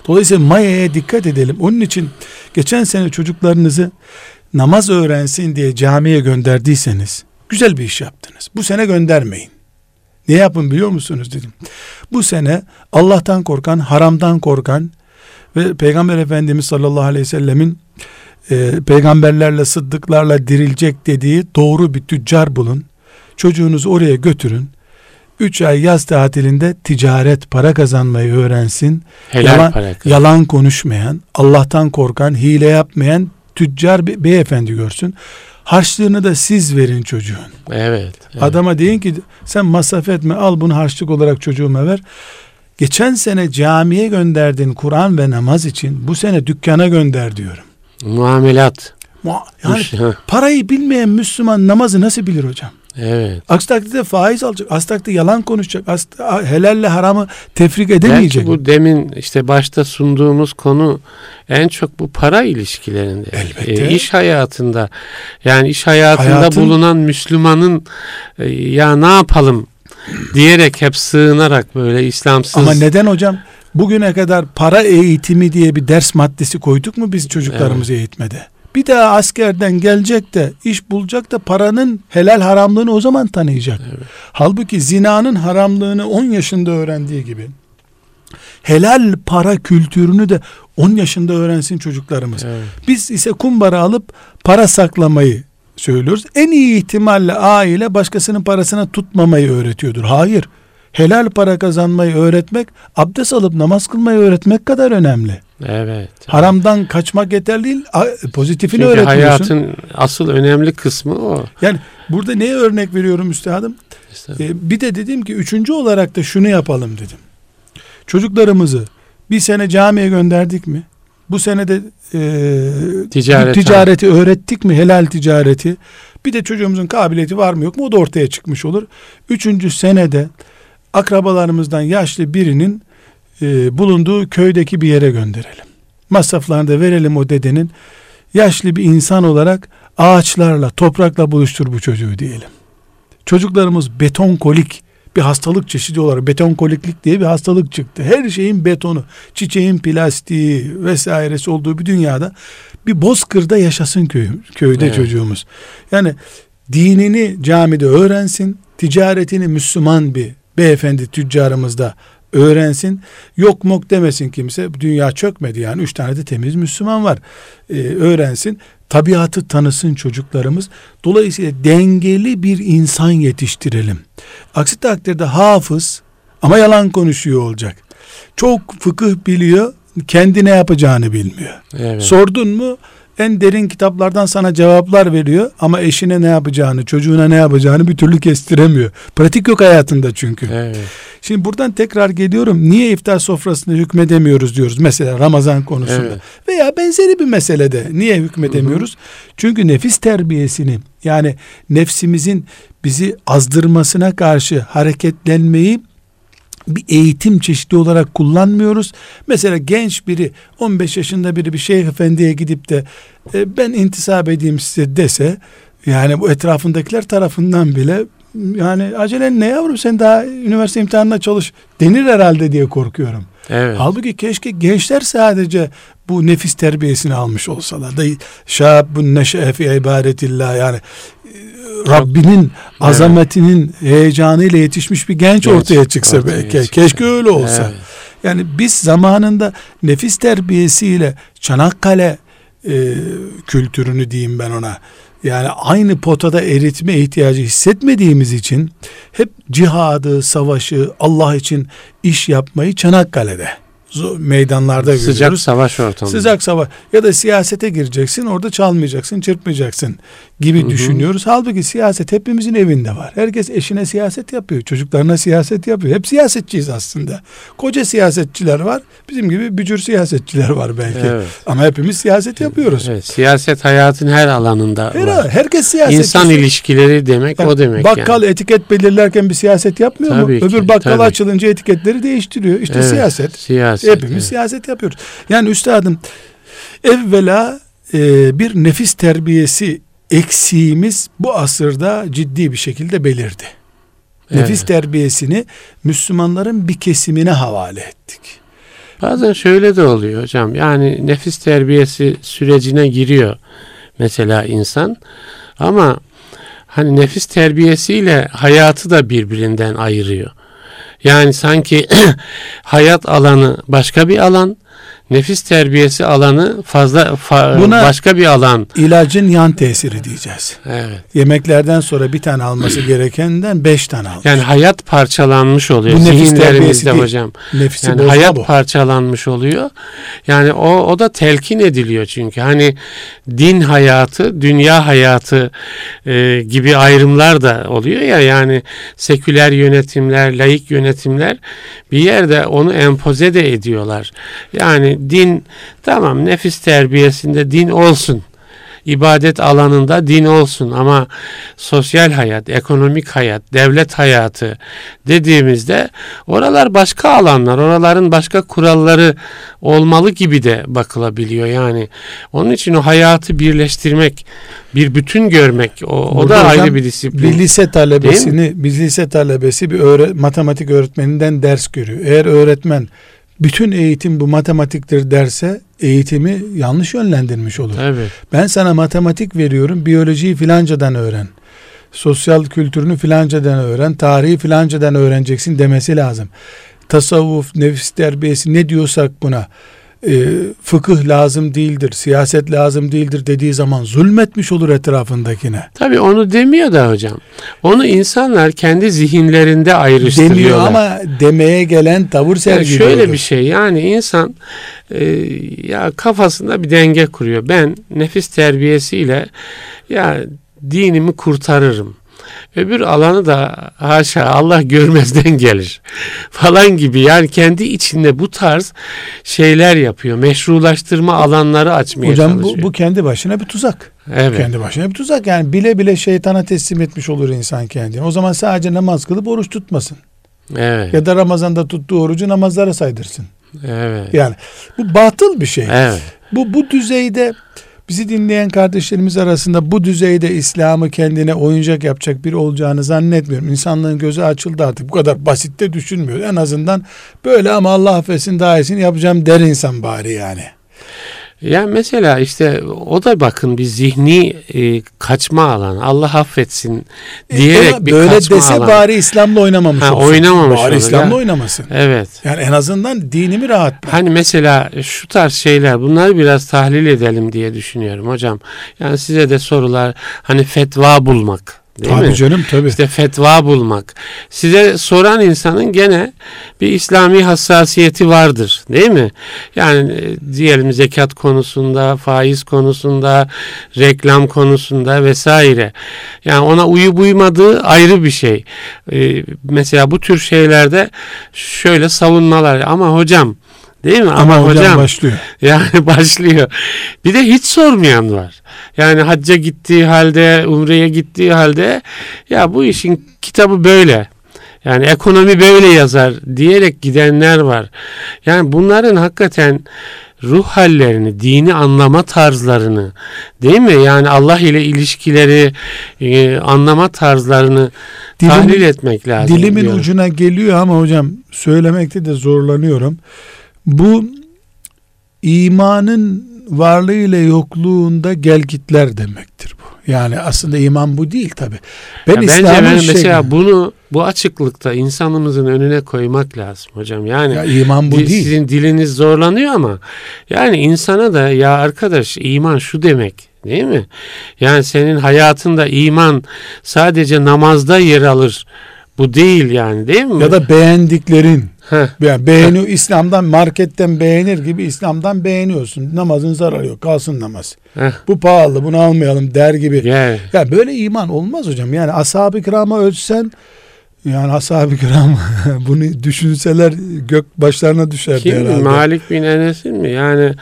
Dolayısıyla mayaya dikkat edelim. Onun için geçen sene çocuklarınızı namaz öğrensin diye camiye gönderdiyseniz güzel bir iş yaptınız. Bu sene göndermeyin. Ne yapın biliyor musunuz dedim. Bu sene Allah'tan korkan, haramdan korkan ve Peygamber Efendimiz sallallahu aleyhi ve sellemin e, peygamberlerle, sıddıklarla dirilecek dediği doğru bir tüccar bulun. Çocuğunuzu oraya götürün. Üç ay yaz tatilinde ticaret, para kazanmayı öğrensin. Helal yalan, para yalan konuşmayan, Allah'tan korkan, hile yapmayan tüccar bir beyefendi görsün. Harçlığını da siz verin çocuğun. Evet, evet. Adama deyin ki sen masraf etme al bunu harçlık olarak çocuğuma ver. Geçen sene camiye gönderdin Kur'an ve namaz için bu sene dükkana gönder diyorum. Muamelat. Yani parayı bilmeyen Müslüman namazı nasıl bilir hocam? Evet. Aksi takdirde faiz alacak. Aksi takdirde yalan konuşacak. Aksi, helalle haramı tefrik edemeyecek. Belki bu demin işte başta sunduğumuz konu en çok bu para ilişkilerinde. Elbette. E, iş hayatında yani iş hayatında Hayatın, bulunan Müslümanın e, ya ne yapalım diyerek hep sığınarak böyle İslamsız. Ama neden hocam? Bugüne kadar para eğitimi diye bir ders maddesi koyduk mu biz çocuklarımızı evet. eğitmede? Bir daha askerden gelecek de iş bulacak da paranın helal haramlığını o zaman tanıyacak. Evet. Halbuki zinanın haramlığını 10 yaşında öğrendiği gibi helal para kültürünü de 10 yaşında öğrensin çocuklarımız. Evet. Biz ise kumbara alıp para saklamayı söylüyoruz. En iyi ihtimalle aile başkasının parasını tutmamayı öğretiyordur. Hayır. Helal para kazanmayı öğretmek, abdest alıp namaz kılmayı öğretmek kadar önemli. Evet. Haramdan kaçmak yeterli değil, pozitifini Çünkü öğretiyorsun. hayatın asıl önemli kısmı o. Yani burada neye örnek veriyorum üstadım? Ee, bir de dedim ki üçüncü olarak da şunu yapalım dedim. Çocuklarımızı bir sene camiye gönderdik mi? Bu sene de e, Ticaret, ticareti ha. öğrettik mi? Helal ticareti. Bir de çocuğumuzun kabiliyeti var mı yok mu o da ortaya çıkmış olur. Üçüncü senede akrabalarımızdan yaşlı birinin e, bulunduğu köydeki bir yere gönderelim. Masraflarını da verelim o dedenin. Yaşlı bir insan olarak ağaçlarla, toprakla buluştur bu çocuğu diyelim. Çocuklarımız beton kolik bir hastalık çeşidi olarak beton koliklik diye bir hastalık çıktı. Her şeyin betonu, çiçeğin plastiği vesairesi olduğu bir dünyada bir bozkırda yaşasın köy, köyde evet. çocuğumuz. Yani dinini camide öğrensin, ticaretini Müslüman bir beyefendi tüccarımız da öğrensin. Yok mok demesin kimse. Dünya çökmedi yani. Üç tane de temiz Müslüman var. Ee, öğrensin. Tabiatı tanısın çocuklarımız. Dolayısıyla dengeli bir insan yetiştirelim. Aksi takdirde hafız ama yalan konuşuyor olacak. Çok fıkıh biliyor, kendi ne yapacağını bilmiyor. Evet. Sordun mu en derin kitaplardan sana cevaplar veriyor ama eşine ne yapacağını, çocuğuna ne yapacağını bir türlü kestiremiyor. Pratik yok hayatında çünkü. Evet. Şimdi buradan tekrar geliyorum. Niye iftar sofrasında hükmedemiyoruz diyoruz. Mesela Ramazan konusunda. Evet. Veya benzeri bir meselede niye hükmedemiyoruz? Hı hı. Çünkü nefis terbiyesini yani nefsimizin bizi azdırmasına karşı hareketlenmeyi bir eğitim çeşidi olarak kullanmıyoruz. Mesela genç biri 15 yaşında biri bir şeyh efendiye gidip de e, ben intisap edeyim size dese yani bu etrafındakiler tarafından bile yani acelen ne yavrum sen daha üniversite imtihanına çalış denir herhalde diye korkuyorum. Evet. Halbuki keşke gençler sadece bu nefis terbiyesini almış olsalar da şabun neşe fi ibadetillah yani Rabbinin evet. azametinin heyecanıyla yetişmiş bir genç, genç ortaya çıksa ortaya belki. Çıksa. Keşke öyle olsa. Evet. Yani biz zamanında nefis terbiyesiyle Çanakkale e, kültürünü diyeyim ben ona. Yani aynı potada eritme ihtiyacı hissetmediğimiz için hep cihadı, savaşı, Allah için iş yapmayı Çanakkale'de meydanlarda Sıcak görüyoruz. savaş ortamı. Sıcak savaş ya da siyasete gireceksin orada çalmayacaksın çırpmayacaksın gibi Hı-hı. düşünüyoruz. Halbuki siyaset hepimizin evinde var. Herkes eşine siyaset yapıyor. Çocuklarına siyaset yapıyor. Hep siyasetçiyiz aslında. Koca siyasetçiler var. Bizim gibi bücür siyasetçiler var belki. Evet. Ama hepimiz siyaset yapıyoruz. Evet, siyaset hayatın her alanında her, var. Herkes siyaset. İnsan ilişkileri demek yani, o demek. Bakkal yani. etiket belirlerken bir siyaset yapmıyor tabii mu? Ki, Öbür bakkal tabii. açılınca etiketleri değiştiriyor. İşte evet, siyaset. Siyaset. Hepimiz evet. siyaset yapıyoruz. Yani üstadım evvela e, bir nefis terbiyesi eksiğimiz bu asırda ciddi bir şekilde belirdi. Evet. Nefis terbiyesini Müslümanların bir kesimine havale ettik. Bazen şöyle de oluyor hocam. Yani nefis terbiyesi sürecine giriyor mesela insan. Ama hani nefis terbiyesiyle hayatı da birbirinden ayırıyor. Yani sanki hayat alanı başka bir alan, nefis terbiyesi alanı fazla fa, Buna başka bir alan. İlacın yan tesiri diyeceğiz. Evet. Yemeklerden sonra bir tane alması gerekenden beş tane almış. Yani hayat parçalanmış oluyor. Bu nefis terbiyesi değil. hocam. Nefsi yani hayat bu. parçalanmış oluyor. Yani o o da telkin ediliyor çünkü. Hani din hayatı, dünya hayatı e, gibi ayrımlar da oluyor ya yani seküler yönetimler, laik yönetimler bir yerde onu empoze de ediyorlar. Yani din tamam nefis terbiyesinde din olsun. ibadet alanında din olsun ama sosyal hayat, ekonomik hayat, devlet hayatı dediğimizde oralar başka alanlar, oraların başka kuralları olmalı gibi de bakılabiliyor yani. Onun için o hayatı birleştirmek, bir bütün görmek o, o da ayrı bir disiplin. Bir lise talebesini, bir lise talebesi bir öğre, matematik öğretmeninden ders görüyor. Eğer öğretmen bütün eğitim bu matematiktir derse eğitimi yanlış yönlendirmiş olur. Evet. Ben sana matematik veriyorum, biyolojiyi filancadan öğren. Sosyal kültürünü filancadan öğren, tarihi filancadan öğreneceksin demesi lazım. Tasavvuf, nefis terbiyesi ne diyorsak buna e, fıkıh lazım değildir, siyaset lazım değildir dediği zaman zulmetmiş olur etrafındakine. Tabi onu demiyor da hocam. Onu insanlar kendi zihinlerinde ayrıştırıyorlar. Demiyor ama demeye gelen tavır sergiliyor. Yani şöyle bir şey yani insan e, ya kafasında bir denge kuruyor. Ben nefis terbiyesiyle ya dinimi kurtarırım öbür alanı da haşa Allah görmezden gelir falan gibi yani kendi içinde bu tarz şeyler yapıyor. Meşrulaştırma alanları açmaya Hocam, çalışıyor. Hocam bu, bu kendi başına bir tuzak. Evet. Kendi başına bir tuzak yani bile bile şeytana teslim etmiş olur insan kendini. O zaman sadece namaz kılıp oruç tutmasın. Evet. Ya da Ramazan'da tuttuğu orucu namazlara saydırsın. Evet. Yani bu batıl bir şey. Evet. Bu bu düzeyde bizi dinleyen kardeşlerimiz arasında bu düzeyde İslam'ı kendine oyuncak yapacak biri olacağını zannetmiyorum. İnsanlığın gözü açıldı artık. Bu kadar basitte düşünmüyor. En azından böyle ama Allah affetsin daha iyisini yapacağım der insan bari yani. Yani mesela işte o da bakın bir zihni e, kaçma alanı. Allah affetsin e, diyerek e, bir böyle kaçma dese alanı. bari İslam'la oynamamış ha, olsun. Oynamamış bari İslam'la oynamasın. Evet. Yani en azından dinimi rahat bırak. Hani mesela şu tarz şeyler bunları biraz tahlil edelim diye düşünüyorum hocam. Yani size de sorular hani fetva bulmak Değil tabii mi? canım tabii. İşte fetva bulmak. Size soran insanın gene bir İslami hassasiyeti vardır. Değil mi? Yani e, diyelim zekat konusunda, faiz konusunda, reklam konusunda vesaire. Yani ona uyup uymadığı ayrı bir şey. Ee, mesela bu tür şeylerde şöyle savunmalar ama hocam Değil mi? Ama, Ama hocam, hocam başlıyor. Yani başlıyor. Bir de hiç sormayan var. Yani hacca gittiği halde, umreye gittiği halde ya bu işin kitabı böyle. Yani ekonomi böyle yazar diyerek gidenler var. Yani bunların hakikaten ruh hallerini, dini anlama tarzlarını değil mi? Yani Allah ile ilişkileri e, anlama tarzlarını Dilim, tahlil etmek lazım. Dilimin diyorum. ucuna geliyor ama hocam söylemekte de zorlanıyorum. Bu imanın varlığı ile yokluğunda gelgitler demektir bu. Yani aslında iman bu değil tabi. Ben ya bence şey mesela bunu bu açıklıkta insanımızın önüne koymak lazım hocam. Yani ya iman bu di, değil. Sizin diliniz zorlanıyor ama yani insana da ya arkadaş iman şu demek değil mi? Yani senin hayatında iman sadece namazda yer alır bu değil yani değil mi? Ya da beğendiklerin. Heh. Yani beğeniyor İslam'dan marketten beğenir gibi İslam'dan beğeniyorsun. Namazın zararı yok. Kalsın namaz. Heh. Bu pahalı bunu almayalım der gibi. Yani. Ya böyle iman olmaz hocam. Yani ashab-ı kirama ölçsen yani ashab-ı kiram bunu düşünseler gök başlarına düşerdi Kim, herhalde. Malik bin Enes'in mi? Yani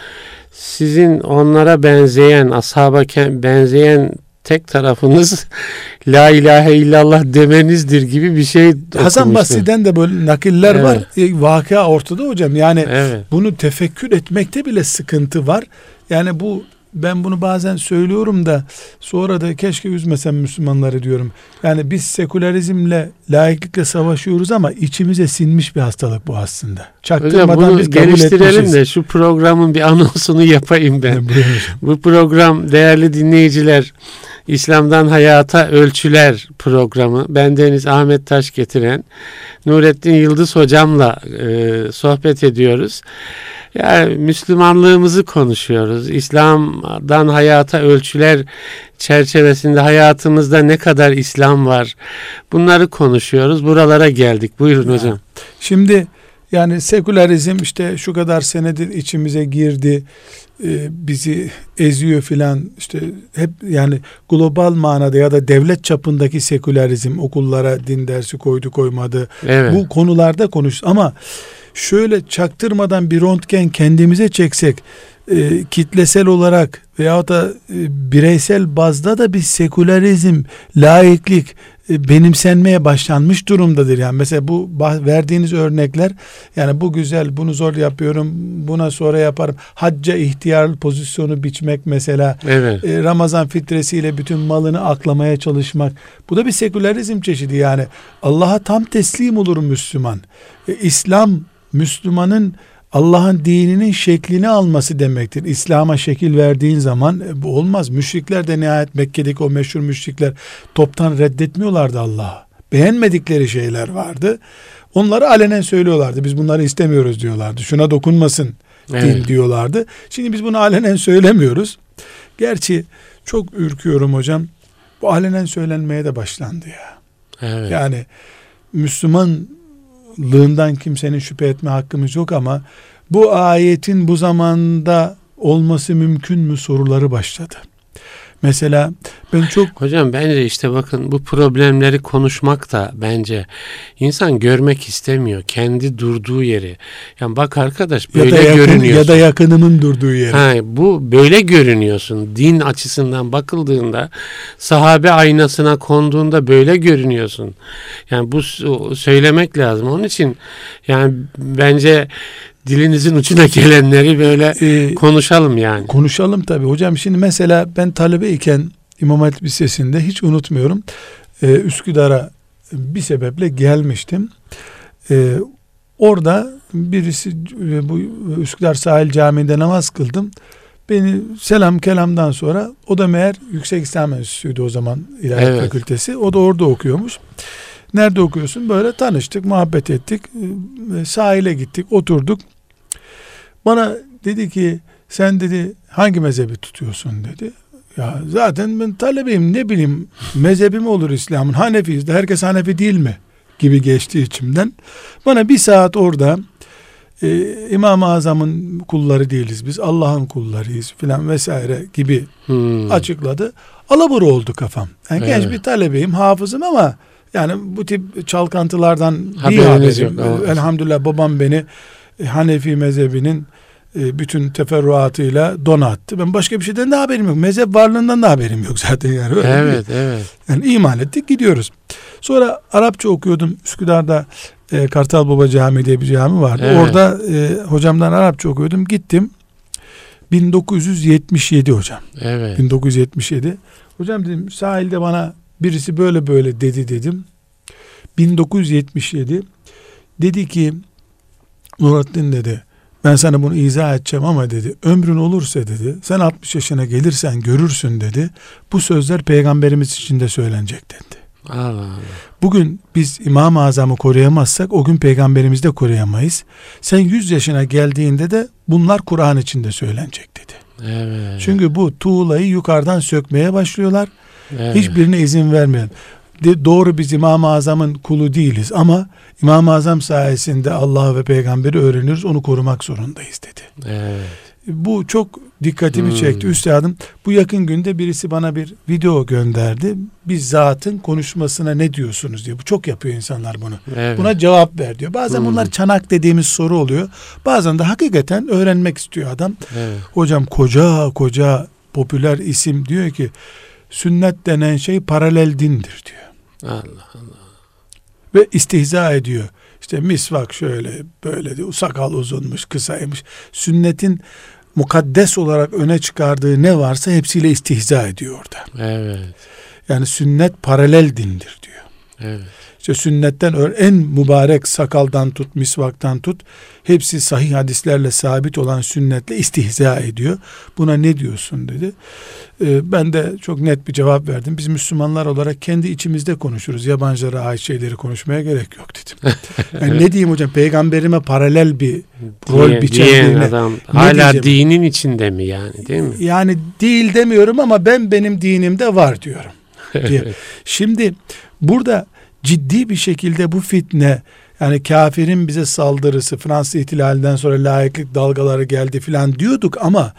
sizin onlara benzeyen, ashaba benzeyen tek tarafınız la ilahe illallah demenizdir gibi bir şey Hasan Basri'den de böyle nakiller evet. var. E, vakıa ortada hocam. Yani evet. bunu tefekkür etmekte bile sıkıntı var. Yani bu ben bunu bazen söylüyorum da sonra da keşke üzmesem Müslümanları diyorum. Yani biz sekülerizmle, laiklikle savaşıyoruz ama içimize sinmiş bir hastalık bu aslında. Çaktırmadan Hocam bunu biz geliştirelim de şu programın bir anonsunu yapayım ben. bu program değerli dinleyiciler İslam'dan Hayata Ölçüler programı. Ben Deniz Ahmet Taş getiren Nurettin Yıldız hocamla e, sohbet ediyoruz. Yani Müslümanlığımızı konuşuyoruz. İslam'dan hayata ölçüler çerçevesinde hayatımızda ne kadar İslam var? Bunları konuşuyoruz. Buralara geldik. Buyurun hocam. Şimdi yani sekülerizm işte şu kadar senedir içimize girdi e, bizi eziyor filan işte hep yani global manada ya da devlet çapındaki sekülerizm okullara din dersi koydu koymadı evet. bu konularda konuş ama şöyle çaktırmadan bir röntgen kendimize çeksek e, kitlesel olarak veyahut da e, bireysel bazda da bir sekülerizm, laiklik benimsenmeye başlanmış durumdadır. Yani mesela bu verdiğiniz örnekler yani bu güzel bunu zor yapıyorum buna sonra yaparım. Hacca ihtiyar pozisyonu biçmek mesela evet. e, Ramazan fitresiyle bütün malını aklamaya çalışmak. Bu da bir sekülerizm çeşidi yani. Allah'a tam teslim olur Müslüman. E, İslam Müslümanın Allah'ın dininin şeklini alması demektir. İslam'a şekil verdiğin zaman e, bu olmaz. Müşrikler de nihayet Mekke'deki o meşhur müşrikler toptan reddetmiyorlardı Allah'ı. Beğenmedikleri şeyler vardı. Onları alenen söylüyorlardı. Biz bunları istemiyoruz diyorlardı. Şuna dokunmasın evet. din diyorlardı. Şimdi biz bunu alenen söylemiyoruz. Gerçi çok ürküyorum hocam. Bu alenen söylenmeye de başlandı ya. Evet. Yani Müslüman lığından kimsenin şüphe etme hakkımız yok ama bu ayetin bu zamanda olması mümkün mü soruları başladı. Mesela ben çok... Hocam bence işte bakın bu problemleri konuşmak da bence insan görmek istemiyor. Kendi durduğu yeri. Yani bak arkadaş böyle ya yakın, görünüyorsun. Ya da yakınımın durduğu yeri. Ha, bu böyle görünüyorsun. Din açısından bakıldığında sahabe aynasına konduğunda böyle görünüyorsun. Yani bu söylemek lazım. Onun için yani bence dilinizin ucuna gelenleri böyle ee, konuşalım yani. Konuşalım tabii. Hocam şimdi mesela ben talebe iken İmam Hatip Lisesi'nde hiç unutmuyorum. Ee, Üsküdar'a bir sebeple gelmiştim. Ee, orada birisi e, bu Üsküdar Sahil Camii'nde namaz kıldım. Beni selam kelamdan sonra o da meğer Yüksek İslam Enstitüsü'ydü o zaman İlahiyat evet. Fakültesi. O da orada okuyormuş. Nerede okuyorsun? Böyle tanıştık, muhabbet ettik. Ee, sahile gittik, oturduk. Bana dedi ki sen dedi hangi mezhebi tutuyorsun dedi. Ya zaten ben talebeyim ne bileyim mezhebi mi olur İslam'ın Hanefiyiz de herkes Hanefi değil mi gibi geçti içimden. Bana bir saat orada e, İmam-ı Azam'ın kulları değiliz biz Allah'ın kullarıyız filan vesaire gibi hmm. açıkladı. Alabur oldu kafam. Yani evet. genç bir talebeyim hafızım ama yani bu tip çalkantılardan bir haberim. Elhamdülillah babam beni Hanefi mezhebinin e, bütün teferruatıyla donattı. Ben başka bir şeyden de haberim yok. Mezhep varlığından da haberim yok zaten yani. Öyle evet, bir, evet. Yani iman ettik gidiyoruz. Sonra Arapça okuyordum. Üsküdar'da e, Kartal Baba Camii diye bir cami vardı. Evet. Orada e, hocamdan Arapça okuyordum. Gittim. 1977 hocam. Evet. 1977. Hocam dedim sahilde bana birisi böyle böyle dedi dedim. 1977 dedi ki Nurattin dedi ben sana bunu izah edeceğim ama dedi ömrün olursa dedi sen 60 yaşına gelirsen görürsün dedi bu sözler peygamberimiz için de söylenecek dedi. Allah Allah. Bugün biz İmam-ı Azam'ı koruyamazsak o gün peygamberimizi de koruyamayız. Sen 100 yaşına geldiğinde de bunlar Kur'an içinde söylenecek dedi. Evet. Çünkü bu tuğlayı yukarıdan sökmeye başlıyorlar. Evet. Hiçbirine izin vermeyen de, doğru biz İmam-ı Azam'ın kulu değiliz ama İmam-ı Azam sayesinde Allah ve peygamberi öğreniriz onu korumak zorundayız dedi. Evet. Bu çok dikkatimi hmm. çekti üstadım. Bu yakın günde birisi bana bir video gönderdi. Biz zatın konuşmasına ne diyorsunuz diye. Bu çok yapıyor insanlar bunu. Evet. Buna cevap ver diyor. Bazen hmm. bunlar çanak dediğimiz soru oluyor. Bazen de hakikaten öğrenmek istiyor adam. Evet. Hocam koca koca popüler isim diyor ki sünnet denen şey paralel dindir diyor. Allah Allah. Ve istihza ediyor. İşte misvak şöyle böyle diyor. Sakal uzunmuş, kısaymış. Sünnetin mukaddes olarak öne çıkardığı ne varsa hepsiyle istihza ediyor orada. Evet. Yani sünnet paralel dindir diyor. Evet. İşte sünnetten en mübarek sakaldan tut, misvaktan tut. Hepsi sahih hadislerle sabit olan sünnetle istihza ediyor. Buna ne diyorsun dedi. Ee, ben de çok net bir cevap verdim. Biz Müslümanlar olarak kendi içimizde konuşuruz. Yabancılara ait şeyleri konuşmaya gerek yok dedim. yani ne diyeyim hocam peygamberime paralel bir rol Diye, biçen adam hala diyeceğim? dinin içinde mi yani değil mi? Yani değil demiyorum ama ben benim dinimde var diyorum. diye. Şimdi burada ciddi bir şekilde bu fitne yani kafirin bize saldırısı Fransız ihtilalinden sonra layıklık dalgaları geldi filan diyorduk ama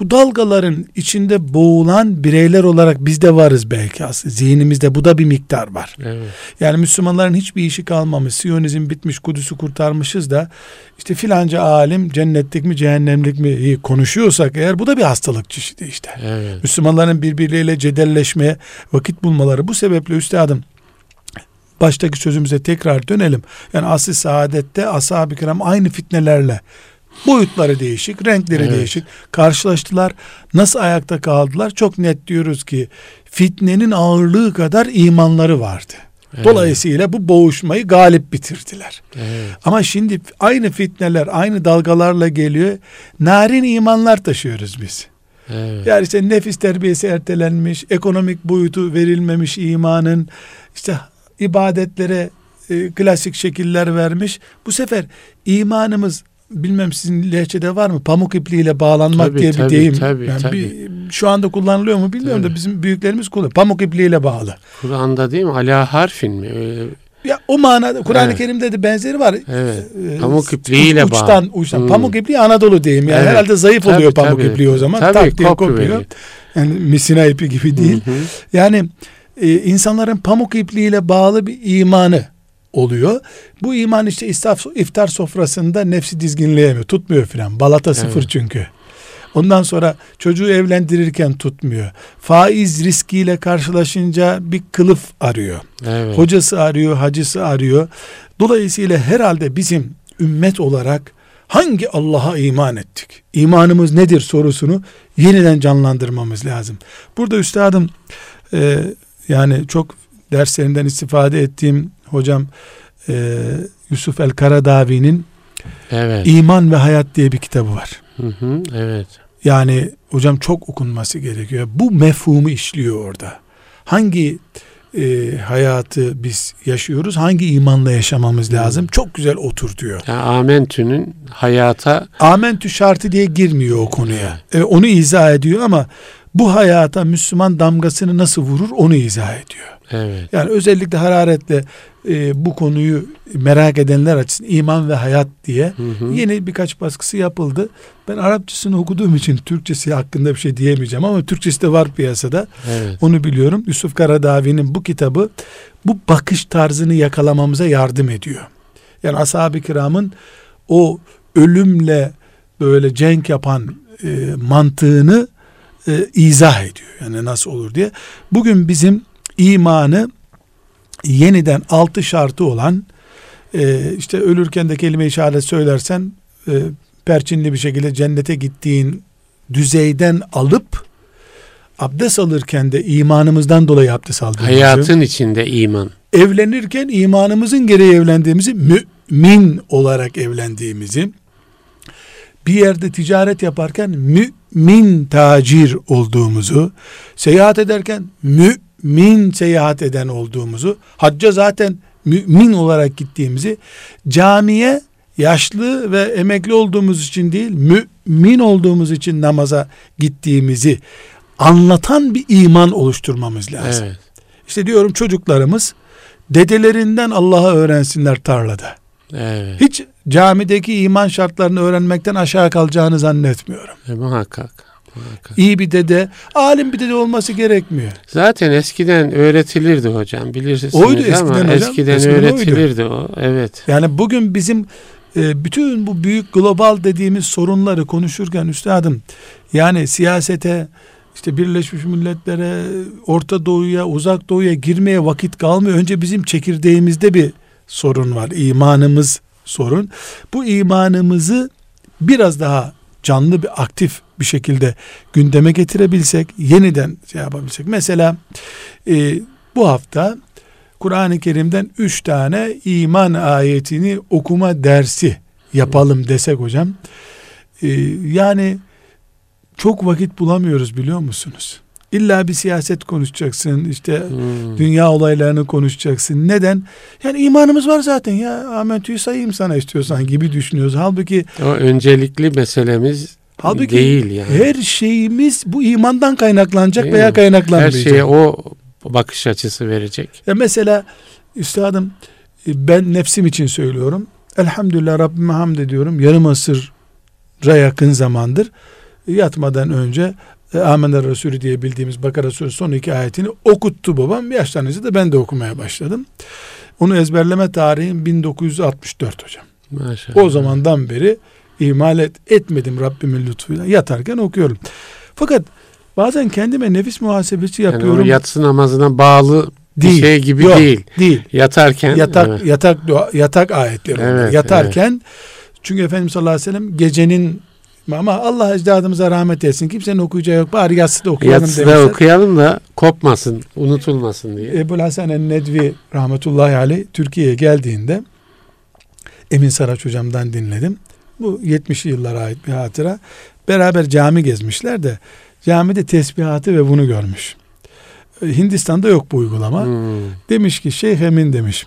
bu dalgaların içinde boğulan bireyler olarak biz de varız belki aslında. Zihnimizde bu da bir miktar var. Evet. Yani Müslümanların hiçbir işi kalmamış. Siyonizm bitmiş, Kudüs'ü kurtarmışız da işte filanca alim cennetlik mi cehennemlik mi konuşuyorsak eğer bu da bir hastalık çeşidi işte. Evet. Müslümanların birbirleriyle cedelleşmeye vakit bulmaları bu sebeple üstadım baştaki sözümüze tekrar dönelim. Yani asr-ı saadette ashab-ı kiram aynı fitnelerle boyutları değişik, renkleri evet. değişik karşılaştılar. Nasıl ayakta kaldılar? Çok net diyoruz ki fitnenin ağırlığı kadar imanları vardı. Evet. Dolayısıyla bu boğuşmayı galip bitirdiler. Evet. Ama şimdi aynı fitneler, aynı dalgalarla geliyor. Narin imanlar taşıyoruz biz. Evet. Yani işte nefis terbiyesi ertelenmiş, ekonomik boyutu verilmemiş imanın, işte ibadetlere e, klasik şekiller vermiş. Bu sefer imanımız bilmem sizin lehçede var mı? Pamuk ipliğiyle bağlanmak tabii, diye bir tabii, deyim. Tabii, yani tabii. Bir, şu anda kullanılıyor mu bilmiyorum tabii. da bizim büyüklerimiz kullanıyor. Pamuk ipliğiyle bağlı. Kur'an'da değil mi? Ala harfin mi? Öyle... Ya o manada Kur'an-ı evet. Kerim'de de benzeri var. Evet. Ee, pamuk ipliğiyle uçtan, bağlı. Uçtan, hmm. Pamuk ipliği Anadolu diyeyim. Yani evet. herhalde zayıf tabii, oluyor pamuk tabii. ipliği o zaman. Tabii, tak diye kopuyor. Yani misina ipi gibi değil. Hı hı. Yani e, insanların pamuk ipliğiyle bağlı bir imanı oluyor. Bu iman işte iftar sofrasında nefsi dizginleyemiyor. Tutmuyor filan. Balata evet. sıfır çünkü. Ondan sonra çocuğu evlendirirken tutmuyor. Faiz riskiyle karşılaşınca bir kılıf arıyor. Evet. Hocası arıyor, hacısı arıyor. Dolayısıyla herhalde bizim ümmet olarak hangi Allah'a iman ettik? İmanımız nedir sorusunu yeniden canlandırmamız lazım. Burada üstadım e, yani çok derslerinden istifade ettiğim hocam e, Yusuf el Karadavi'nin evet. İman ve Hayat diye bir kitabı var. Hı hı, evet. Yani hocam çok okunması gerekiyor. Bu mefhumu işliyor orada. Hangi e, hayatı biz yaşıyoruz? Hangi imanla yaşamamız hmm. lazım? Çok güzel oturtuyor. Yani amentü'nün hayata... Amentü şartı diye girmiyor o konuya. E, onu izah ediyor ama bu hayata Müslüman damgasını nasıl vurur onu izah ediyor. Evet. Yani özellikle hararetle e, bu konuyu merak edenler açısından iman ve hayat diye hı hı. yeni birkaç baskısı yapıldı. Ben Arapçasını okuduğum için Türkçesi hakkında bir şey diyemeyeceğim ama Türkçesi de var piyasada. Evet. Onu biliyorum. Yusuf Karadavi'nin bu kitabı bu bakış tarzını yakalamamıza yardım ediyor. Yani ashab-ı kiramın o ölümle böyle cenk yapan e, mantığını e, izah ediyor. Yani nasıl olur diye. Bugün bizim imanı yeniden altı şartı olan e, işte ölürken de kelime-i şehadet söylersen e, perçinli bir şekilde cennete gittiğin düzeyden alıp abdest alırken de imanımızdan dolayı abdest aldığımızı hayatın içinde iman evlenirken imanımızın gereği evlendiğimizi mümin olarak evlendiğimizi bir yerde ticaret yaparken mümin tacir olduğumuzu seyahat ederken mümin seyahat eden olduğumuzu, hacca zaten mümin olarak gittiğimizi, camiye yaşlı ve emekli olduğumuz için değil, mümin olduğumuz için namaza gittiğimizi anlatan bir iman oluşturmamız lazım. Evet. İşte diyorum çocuklarımız dedelerinden Allah'ı öğrensinler tarlada. Evet. Hiç camideki iman şartlarını öğrenmekten aşağı kalacağını zannetmiyorum. E, muhakkak. Muhakkak. İyi bir dede, alim bir dede olması gerekmiyor. Zaten eskiden öğretilirdi hocam bilirsiniz oydu eskiden ama hocam, eskiden, eskiden öğretilirdi oydu. o. Evet. Yani bugün bizim e, bütün bu büyük global dediğimiz sorunları konuşurken üstadım yani siyasete işte Birleşmiş Milletler'e, Orta Doğu'ya, Uzak Doğu'ya girmeye vakit kalmıyor. Önce bizim çekirdeğimizde bir sorun var. İmanımız sorun. Bu imanımızı biraz daha canlı bir aktif bir şekilde gündeme getirebilsek, yeniden şey yapabilsek. Mesela e, bu hafta Kur'an-ı Kerim'den üç tane iman ayetini okuma dersi yapalım desek hocam. E, yani çok vakit bulamıyoruz biliyor musunuz? İlla bir siyaset konuşacaksın, işte hmm. dünya olaylarını konuşacaksın. Neden? Yani imanımız var zaten ya. Amentü'yü sayayım sana istiyorsan gibi düşünüyoruz. Halbuki o öncelikli meselemiz Halbuki değil yani. her şeyimiz bu imandan kaynaklanacak değil veya mi? kaynaklanmayacak. Her şeye o bakış açısı verecek. Ya mesela üstadım e, ben nefsim için söylüyorum. Elhamdülillah Rabbime hamd ediyorum. Yarım asıra yakın zamandır yatmadan önce e, Amener Resulü diye bildiğimiz Bakara Suresi son iki ayetini okuttu babam. Yaşlanınca da ben de okumaya başladım. Onu ezberleme tarihim 1964 hocam. Maşallah. O zamandan beri ihmal et, etmedim Rabbimin lütfuyla. Yatarken okuyorum. Fakat bazen kendime nefis muhasebesi yapıyorum. Yani yatsı namazına bağlı değil, bir şey gibi yok, değil. Değil. Yatarken yatak evet. yatak dua, yatak ayetleri. Evet, yatarken evet. çünkü Efendimiz sallallahu aleyhi ve sellem gecenin ama Allah ecdadımıza rahmet etsin. Kimsenin okuyacağı yok. Bari yatsı da okuyalım Yatsı da okuyalım da kopmasın, unutulmasın diye. Ebu Hasan el-Nedvi rahmetullahi aleyh Türkiye'ye geldiğinde Emin Saraç hocamdan dinledim. Bu 70'li yıllara ait bir hatıra. Beraber cami gezmişler de camide tesbihatı ve bunu görmüş. Hindistan'da yok bu uygulama. Hmm. Demiş ki Şeyh Emin demiş.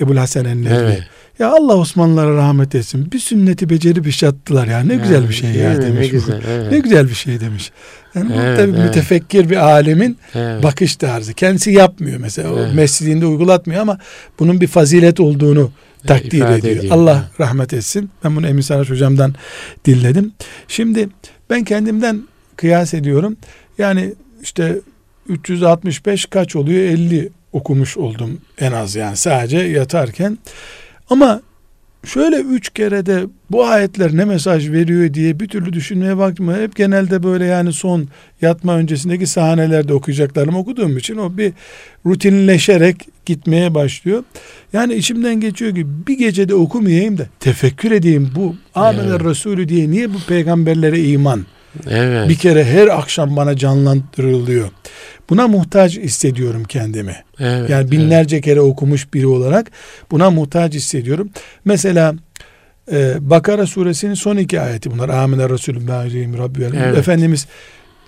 Ebu Hasan el-Nedvi. Evet. Ya Allah Osmanlılara rahmet etsin. Bir sünneti becerip iş attılar ya. Ne yani, güzel bir şey ya demiş. Ne güzel, evet. ne güzel bir şey demiş. Yani evet, bu tabii evet. mütefekkir bir alemin evet. bakış tarzı. Kendisi yapmıyor mesela. Evet. O mescidinde uygulatmıyor ama bunun bir fazilet olduğunu takdir ediyor. ediyor. Allah rahmet etsin. Ben bunu Emin Saraç hocamdan dinledim. Şimdi ben kendimden kıyas ediyorum. Yani işte 365 kaç oluyor? 50 okumuş oldum en az yani sadece yatarken. Ama şöyle üç kere de bu ayetler ne mesaj veriyor diye bir türlü düşünmeye baktım. Hep genelde böyle yani son yatma öncesindeki sahnelerde okuyacaklarımı okuduğum için o bir rutinleşerek gitmeye başlıyor. Yani içimden geçiyor ki bir gecede okumayayım da tefekkür edeyim bu Amener evet. Resulü diye niye bu peygamberlere iman Evet. Bir kere her akşam bana canlandırılıyor. Buna muhtaç hissediyorum kendimi. Evet, yani binlerce evet. kere okumuş biri olarak buna muhtaç hissediyorum. Mesela e, Bakara suresinin son iki ayeti bunlar. Amine Resulü Rabbi evet. Efendimiz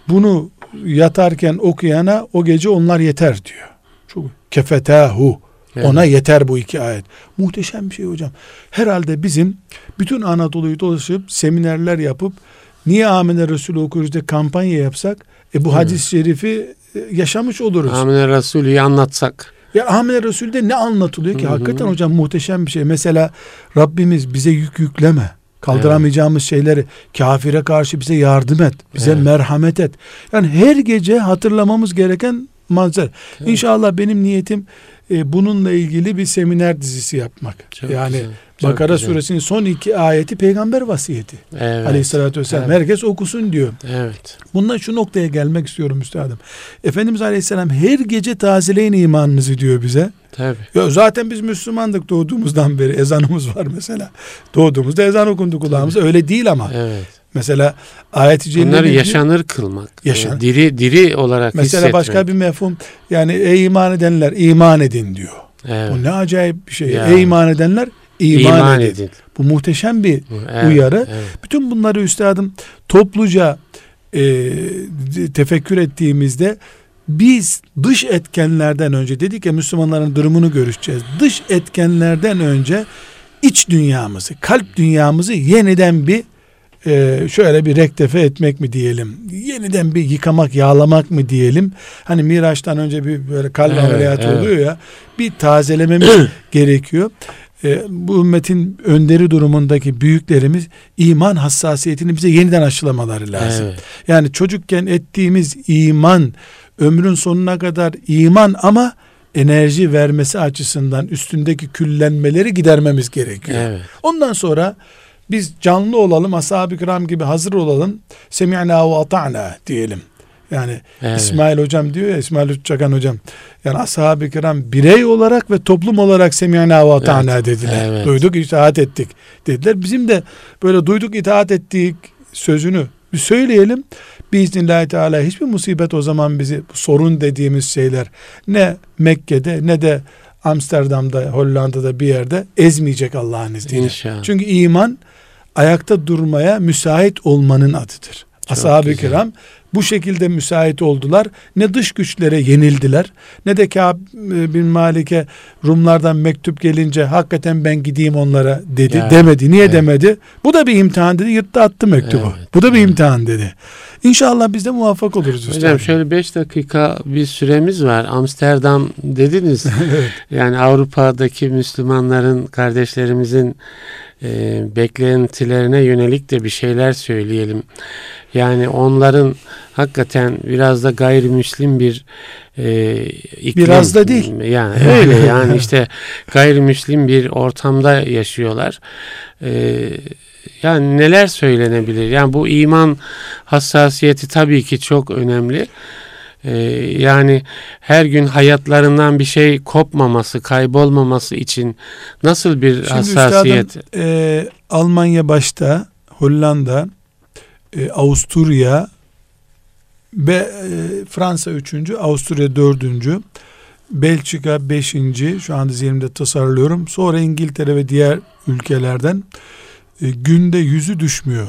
bunu yatarken okuyana o gece onlar yeter diyor. Çok kefetahu. Evet. Ona yeter bu iki ayet. Muhteşem bir şey hocam. Herhalde bizim bütün Anadolu'yu dolaşıp seminerler yapıp Niye Amine Resulü okuyoruz diye kampanya yapsak e bu hadis-i şerifi e, yaşamış oluruz. Amine Resulü'yü anlatsak. Ya Amine Resulü'de ne anlatılıyor ki? Hı-hı. Hakikaten hocam muhteşem bir şey. Mesela Rabbimiz bize yük yükleme. Kaldıramayacağımız evet. şeyleri kafire karşı bize yardım et. Bize evet. merhamet et. Yani her gece hatırlamamız gereken manzara. Evet. İnşallah benim niyetim e, bununla ilgili bir seminer dizisi yapmak. Çok yani güzel. Çok Bakara güzel. suresinin son iki ayeti peygamber vasiyeti. Evet. Aleyhissalatü vesselam. Evet. Herkes okusun diyor. Evet. Bundan şu noktaya gelmek istiyorum üstadım. Efendimiz Aleyhisselam her gece tazeleyin imanınızı diyor bize. Tabii. Ya zaten biz Müslümandık doğduğumuzdan beri. Ezanımız var mesela. Doğduğumuzda ezan okundu kulağımıza. Öyle değil ama. Evet. Mesela ayet-i Bunları yaşanır kılmak. Yaşan. Diri diri olarak Mesela hissetmek. başka bir mefhum yani ey iman edenler iman edin diyor. Evet. Bu ne acayip bir şey. Ya. Ey iman edenler iman, iman edin. edin. Bu muhteşem bir evet, uyarı. Evet. Bütün bunları üstadım topluca e, tefekkür ettiğimizde biz dış etkenlerden önce dedik ya Müslümanların durumunu görüşeceğiz. Dış etkenlerden önce iç dünyamızı, kalp dünyamızı yeniden bir e, şöyle bir rektefe etmek mi diyelim, yeniden bir yıkamak, yağlamak mı diyelim. Hani Miraç'tan önce bir böyle kalp evet, ameliyatı evet. oluyor ya, bir tazelememiz gerekiyor. E, bu ümmetin önderi durumundaki büyüklerimiz iman hassasiyetini bize yeniden aşılamaları lazım. Evet. Yani çocukken ettiğimiz iman ömrün sonuna kadar iman ama enerji vermesi açısından üstündeki küllenmeleri gidermemiz gerekiyor. Evet. Ondan sonra biz canlı olalım, ashab-ı kiram gibi hazır olalım. Semi'na ve ata'na diyelim. Yani evet. İsmail hocam diyor ya İsmail Uçakan hocam. Yani ashab-ı kiram birey olarak ve toplum olarak semi'na ve ata'na evet. dediler. Evet. Duyduk itaat ettik dediler. Bizim de böyle duyduk itaat ettik sözünü bir söyleyelim. Biiznillahü Teala hiçbir musibet o zaman bizi sorun dediğimiz şeyler ne Mekke'de ne de Amsterdam'da, Hollanda'da bir yerde ezmeyecek Allah'ın izniyle. İnşallah. Çünkü iman ayakta durmaya müsait olmanın adıdır. Ashab-ı kiram bu şekilde müsait oldular. Ne dış güçlere yenildiler ne de Kâb e, bin Malik'e Rumlardan mektup gelince hakikaten ben gideyim onlara dedi ya, demedi. Niye evet. demedi? Bu da bir imtihan dedi. Yırttı attı mektubu. Evet, bu da bir evet. imtihan dedi. İnşallah biz de muvaffak oluruz. Hocam üstad. şöyle beş dakika bir süremiz var. Amsterdam dediniz. evet. Yani Avrupa'daki Müslümanların kardeşlerimizin e, beklentilerine yönelik de bir şeyler söyleyelim. Yani onların hakikaten biraz da gayrimüslim bir e, iklim. Biraz da değil. Yani öyle yani işte gayrimüslim bir ortamda yaşıyorlar. E, yani neler söylenebilir? Yani bu iman hassasiyeti tabii ki çok önemli. Ee, yani her gün hayatlarından bir şey kopmaması, kaybolmaması için nasıl bir Şimdi hassasiyet? Üstadım, e, Almanya başta, Hollanda, e, Avusturya ve e, Fransa üçüncü, Avusturya dördüncü, Belçika beşinci, şu anda zihnimde tasarlıyorum. Sonra İngiltere ve diğer ülkelerden e, günde yüzü düşmüyor.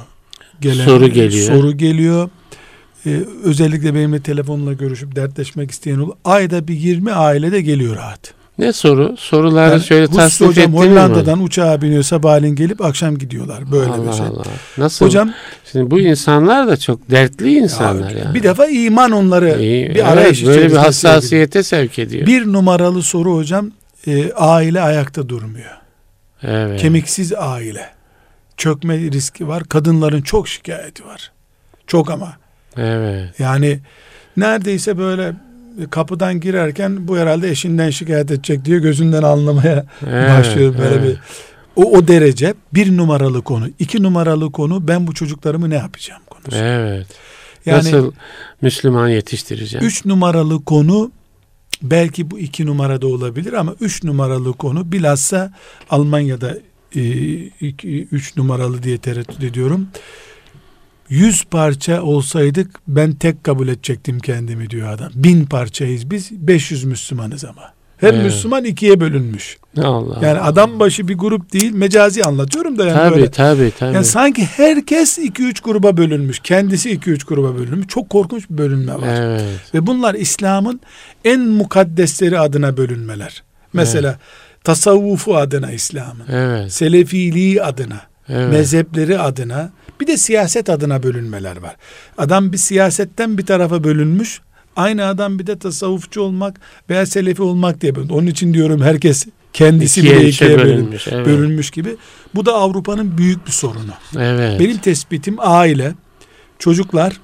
Gelen, soru geliyor. Soru geliyor e, özellikle benimle telefonla görüşüp dertleşmek isteyen olur. Ayda bir 20 ailede geliyor rahat. Ne soru? Soruları yani, şöyle tasnif hocam Hollanda'dan mi? uçağa biniyor sabahleyin gelip akşam gidiyorlar. Böyle Allah bir şey. Allah. Nasıl? Hocam Şimdi bu insanlar da çok dertli insanlar ya, yani. Bir defa iman onları İyi, bir arayış evet, böyle bir hassasiyete sevk ediyor. Bir numaralı soru hocam e, aile ayakta durmuyor. Evet. Kemiksiz aile. Çökme riski var. Kadınların çok şikayeti var. Çok ama. Evet. Yani neredeyse böyle kapıdan girerken bu herhalde eşinden şikayet edecek diye gözünden anlamaya evet başlıyor böyle evet. bir o, o derece bir numaralı konu iki numaralı konu ben bu çocuklarımı ne yapacağım konusu. Evet. Yani Nasıl Müslüman yetiştireceğim? üç numaralı konu belki bu iki numarada olabilir ama üç numaralı konu bilhassa Almanya'da e, iki, üç numaralı diye tereddüt ediyorum. Yüz parça olsaydık ben tek kabul edecektim kendimi diyor adam. Bin parçayız biz 500 Müslümanız ama. Her Evet. Müslüman ikiye bölünmüş. Allah. Yani adam başı bir grup değil mecazi anlatıyorum da yani tabii böyle. tabii tabii. Yani sanki herkes 2-3 gruba bölünmüş. Kendisi 2-3 gruba bölünmüş. Çok korkunç bir bölünme var. evet. Ve bunlar İslam'ın en mukaddesleri adına bölünmeler. Mesela tasavvufu adına İslam'ın, Evet. selefiliği adına, Evet. mezhepleri adına, bir de siyaset adına bölünmeler var. Adam bir siyasetten bir tarafa bölünmüş, aynı adam bir de tasavvufçu olmak veya selefi olmak diye bölünmüş. Onun için diyorum herkes kendisi İkiye, bile ikiye bölün- bölünmüş, evet. bölünmüş gibi. Bu da Avrupa'nın büyük bir sorunu. Evet. Benim tespitim aile, çocuklar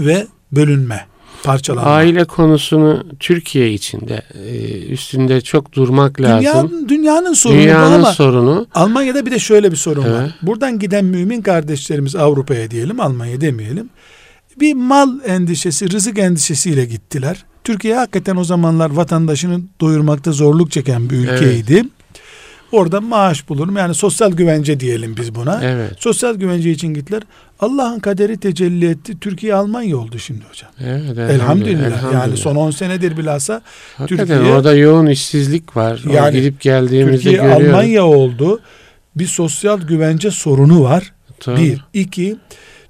ve bölünme, parçalanma. Aile konusunu Türkiye içinde e, üstünde çok durmak lazım. Dünyanın, dünyanın sorunu Dünyanın ama sorunu. Almanya'da bir de şöyle bir sorun var. Evet. Buradan giden mümin kardeşlerimiz Avrupa'ya diyelim, Almanya demeyelim. Bir mal endişesi, rızık endişesiyle gittiler. Türkiye hakikaten o zamanlar vatandaşını doyurmakta zorluk çeken bir ülkeydi. Orada maaş bulurum. Yani sosyal güvence diyelim biz buna. Evet. Sosyal güvence için gittiler. Allah'ın kaderi tecelli etti. Türkiye Almanya oldu şimdi hocam. Evet. Elhamdülillah. Yani son 10 senedir bilhassa Hakikaten Türkiye- orada yoğun işsizlik var. Yani gidip geldiğimizde Türkiye görüyoruz. Almanya oldu. Bir sosyal güvence sorunu var. Tabii. Bir. iki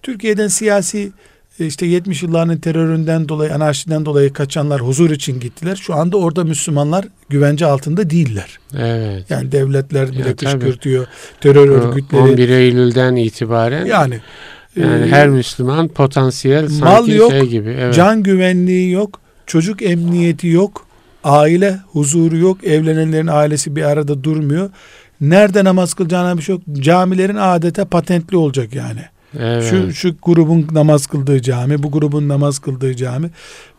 Türkiye'den siyasi işte 70 yılların teröründen dolayı, anarşiden dolayı kaçanlar huzur için gittiler. Şu anda orada Müslümanlar güvence altında değiller. Evet. Yani devletler bile Ya, kışkırtıyor. Terör örgütleri. 11 Eylül'den itibaren yani, Yani, e, her Müslüman potansiyel mal sanki yok, şey gibi. Evet. Can güvenliği yok, çocuk emniyeti yok, aile huzuru yok, evlenenlerin ailesi bir arada durmuyor. Nerede namaz kılacağına bir şey yok. Camilerin adeta patentli olacak yani. Evet. Şu şu grubun namaz kıldığı cami, bu grubun namaz kıldığı cami.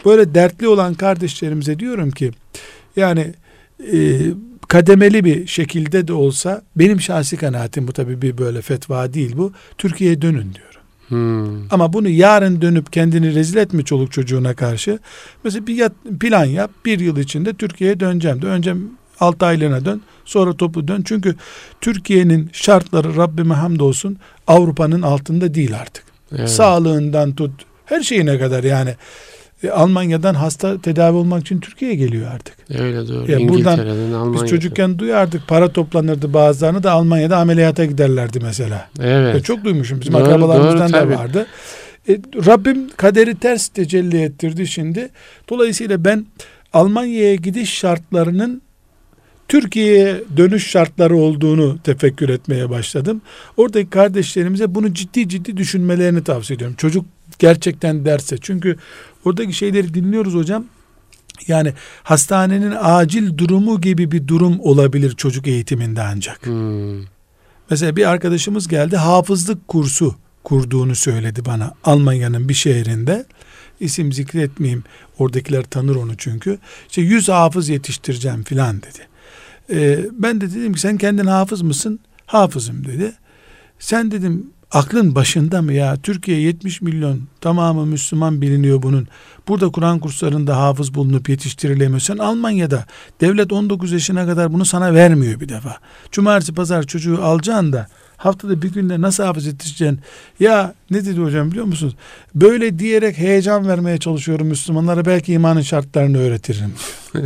Böyle dertli olan kardeşlerimize diyorum ki yani e, kademeli bir şekilde de olsa benim şahsi kanaatim bu tabii bir böyle fetva değil bu. Türkiye'ye dönün diyorum. Hmm. Ama bunu yarın dönüp kendini rezil etme çoluk çocuğuna karşı. Mesela bir yat- plan yap. Bir yıl içinde Türkiye'ye döneceğim de. Önce 6 aylığına dön. Sonra topu dön. Çünkü Türkiye'nin şartları Rabbime hamdolsun Avrupa'nın altında değil artık. Evet. Sağlığından tut her şeyine kadar yani. E, Almanya'dan hasta tedavi olmak için Türkiye'ye geliyor artık. Öyle doğru. Ya buradan İngiltere'den, Almanya'dan. Biz çocukken duyardık para toplanırdı bazılarını da Almanya'da ameliyata giderlerdi mesela. Evet. E, çok duymuşum. Bizim Doğru, akrabalarımızdan doğru, da vardı. E, Rabbim kaderi ters tecelli ettirdi şimdi. Dolayısıyla ben Almanya'ya gidiş şartlarının Türkiye'ye dönüş şartları olduğunu tefekkür etmeye başladım. Oradaki kardeşlerimize bunu ciddi ciddi düşünmelerini tavsiye ediyorum. Çocuk gerçekten derse. Çünkü oradaki şeyleri dinliyoruz hocam. Yani hastanenin acil durumu gibi bir durum olabilir çocuk eğitiminde ancak. Hmm. Mesela bir arkadaşımız geldi hafızlık kursu kurduğunu söyledi bana Almanya'nın bir şehrinde. İsim zikretmeyeyim oradakiler tanır onu çünkü. İşte 100 hafız yetiştireceğim filan dedi. Ee, ben de dedim ki sen kendin hafız mısın? Hafızım dedi. Sen dedim aklın başında mı ya? Türkiye 70 milyon tamamı Müslüman biliniyor bunun. Burada Kur'an kurslarında hafız bulunup yetiştirilemiyor. Sen Almanya'da devlet 19 yaşına kadar bunu sana vermiyor bir defa. Cumartesi pazar çocuğu alacaksın da haftada bir günde nasıl hafız yetiştireceksin? Ya ne dedi hocam biliyor musunuz? Böyle diyerek heyecan vermeye çalışıyorum Müslümanlara belki imanın şartlarını öğretirim.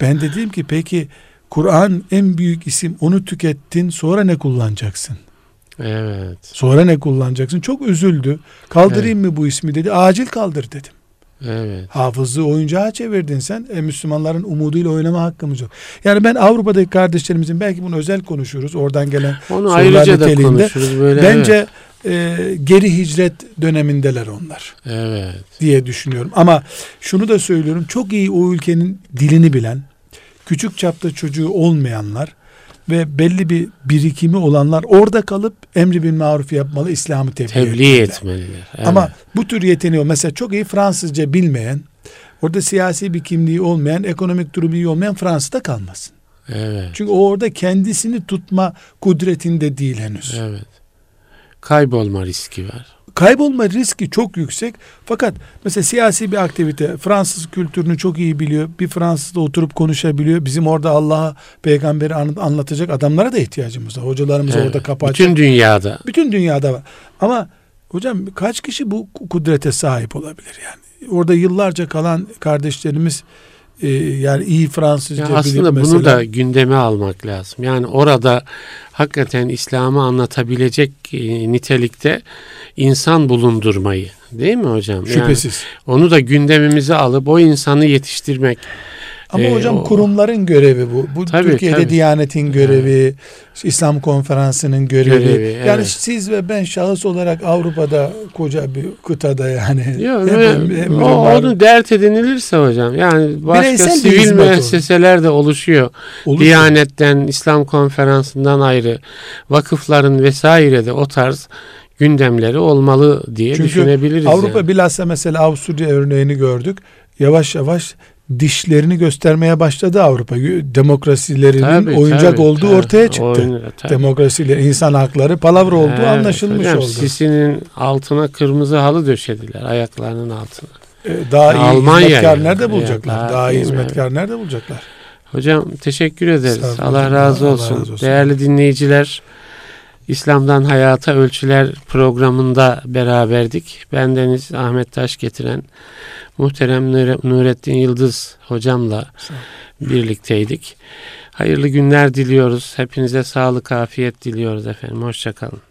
ben de dedim ki peki Kur'an en büyük isim onu tükettin sonra ne kullanacaksın? Evet. Sonra ne kullanacaksın? Çok üzüldü. Kaldırayım mı bu ismi dedi. Acil kaldır dedim. Evet. Hafızlığı oyuncağa çevirdin sen. E, Müslümanların umuduyla oynama hakkımız yok. Yani ben Avrupa'daki kardeşlerimizin belki bunu özel konuşuruz. Oradan gelen Onu ayrıca da konuşuruz böyle. Bence e, geri hicret dönemindeler onlar Evet. diye düşünüyorum. Ama şunu da söylüyorum. Çok iyi o ülkenin dilini bilen, küçük çapta çocuğu olmayanlar ve belli bir birikimi olanlar orada kalıp emri bin maruf yapmalı, İslam'ı tebliğ, tebliğ etmeliler. Evet. Ama bu tür yeteneği mesela çok iyi Fransızca bilmeyen, orada siyasi bir kimliği olmayan, ekonomik durumu iyi olmayan Fransa'da kalmasın. Evet. Çünkü o orada kendisini tutma kudretinde değil henüz. Evet. Kaybolma riski var. Kaybolma riski çok yüksek. Fakat mesela siyasi bir aktivite Fransız kültürünü çok iyi biliyor. Bir Fransızla oturup konuşabiliyor. Bizim orada Allah'a, peygamberi anlatacak adamlara da ihtiyacımız var. Hocalarımız evet. orada kapı Bütün dünyada. Bütün dünyada var. Ama hocam kaç kişi bu kudrete sahip olabilir yani? Orada yıllarca kalan kardeşlerimiz e, yani iyi Fransızca ya aslında bilip bunu da gündeme almak lazım. Yani orada hakikaten İslam'ı anlatabilecek e, nitelikte insan bulundurmayı değil mi hocam? Şüphesiz. Yani onu da gündemimize alıp o insanı yetiştirmek. Ama ee, hocam o, kurumların görevi bu. Bu tabii, Türkiye'de tabii. Diyanet'in görevi, evet. İslam Konferansı'nın görevi. görevi yani evet. siz ve ben şahıs olarak Avrupa'da koca bir kıtada yani. Yok, hep, hep, o, onu dert edinilirse hocam. Yani başka Bireysel sivil müesseseler de oluşuyor. Olur Diyanet'ten, İslam Konferansı'ndan ayrı, vakıfların vesaire de o tarz gündemleri olmalı diye Çünkü düşünebiliriz. Avrupa yani. bilhassa mesela Avusturya örneğini gördük. Yavaş yavaş dişlerini göstermeye başladı Avrupa. Demokrasilerinin tabii, oyuncak tabii, olduğu tabii, ortaya çıktı. Oyun, Demokrasiler, insan hakları palavra olduğu evet, anlaşılmış hocam, oldu. Sisi'nin altına kırmızı halı döşediler ayaklarının altına. Ee, daha iyi Almanya hizmetkar yani. nerede bulacaklar? Ya, daha, daha iyi hizmetkar nerede bulacaklar? Hocam teşekkür ederiz. Allah razı Allah razı olsun. Değerli dinleyiciler, İslam'dan Hayata Ölçüler programında beraberdik. Bendeniz Ahmet Taş getiren muhterem Nurettin Yıldız hocamla birlikteydik. Hayırlı günler diliyoruz. Hepinize sağlık, afiyet diliyoruz efendim. Hoşçakalın.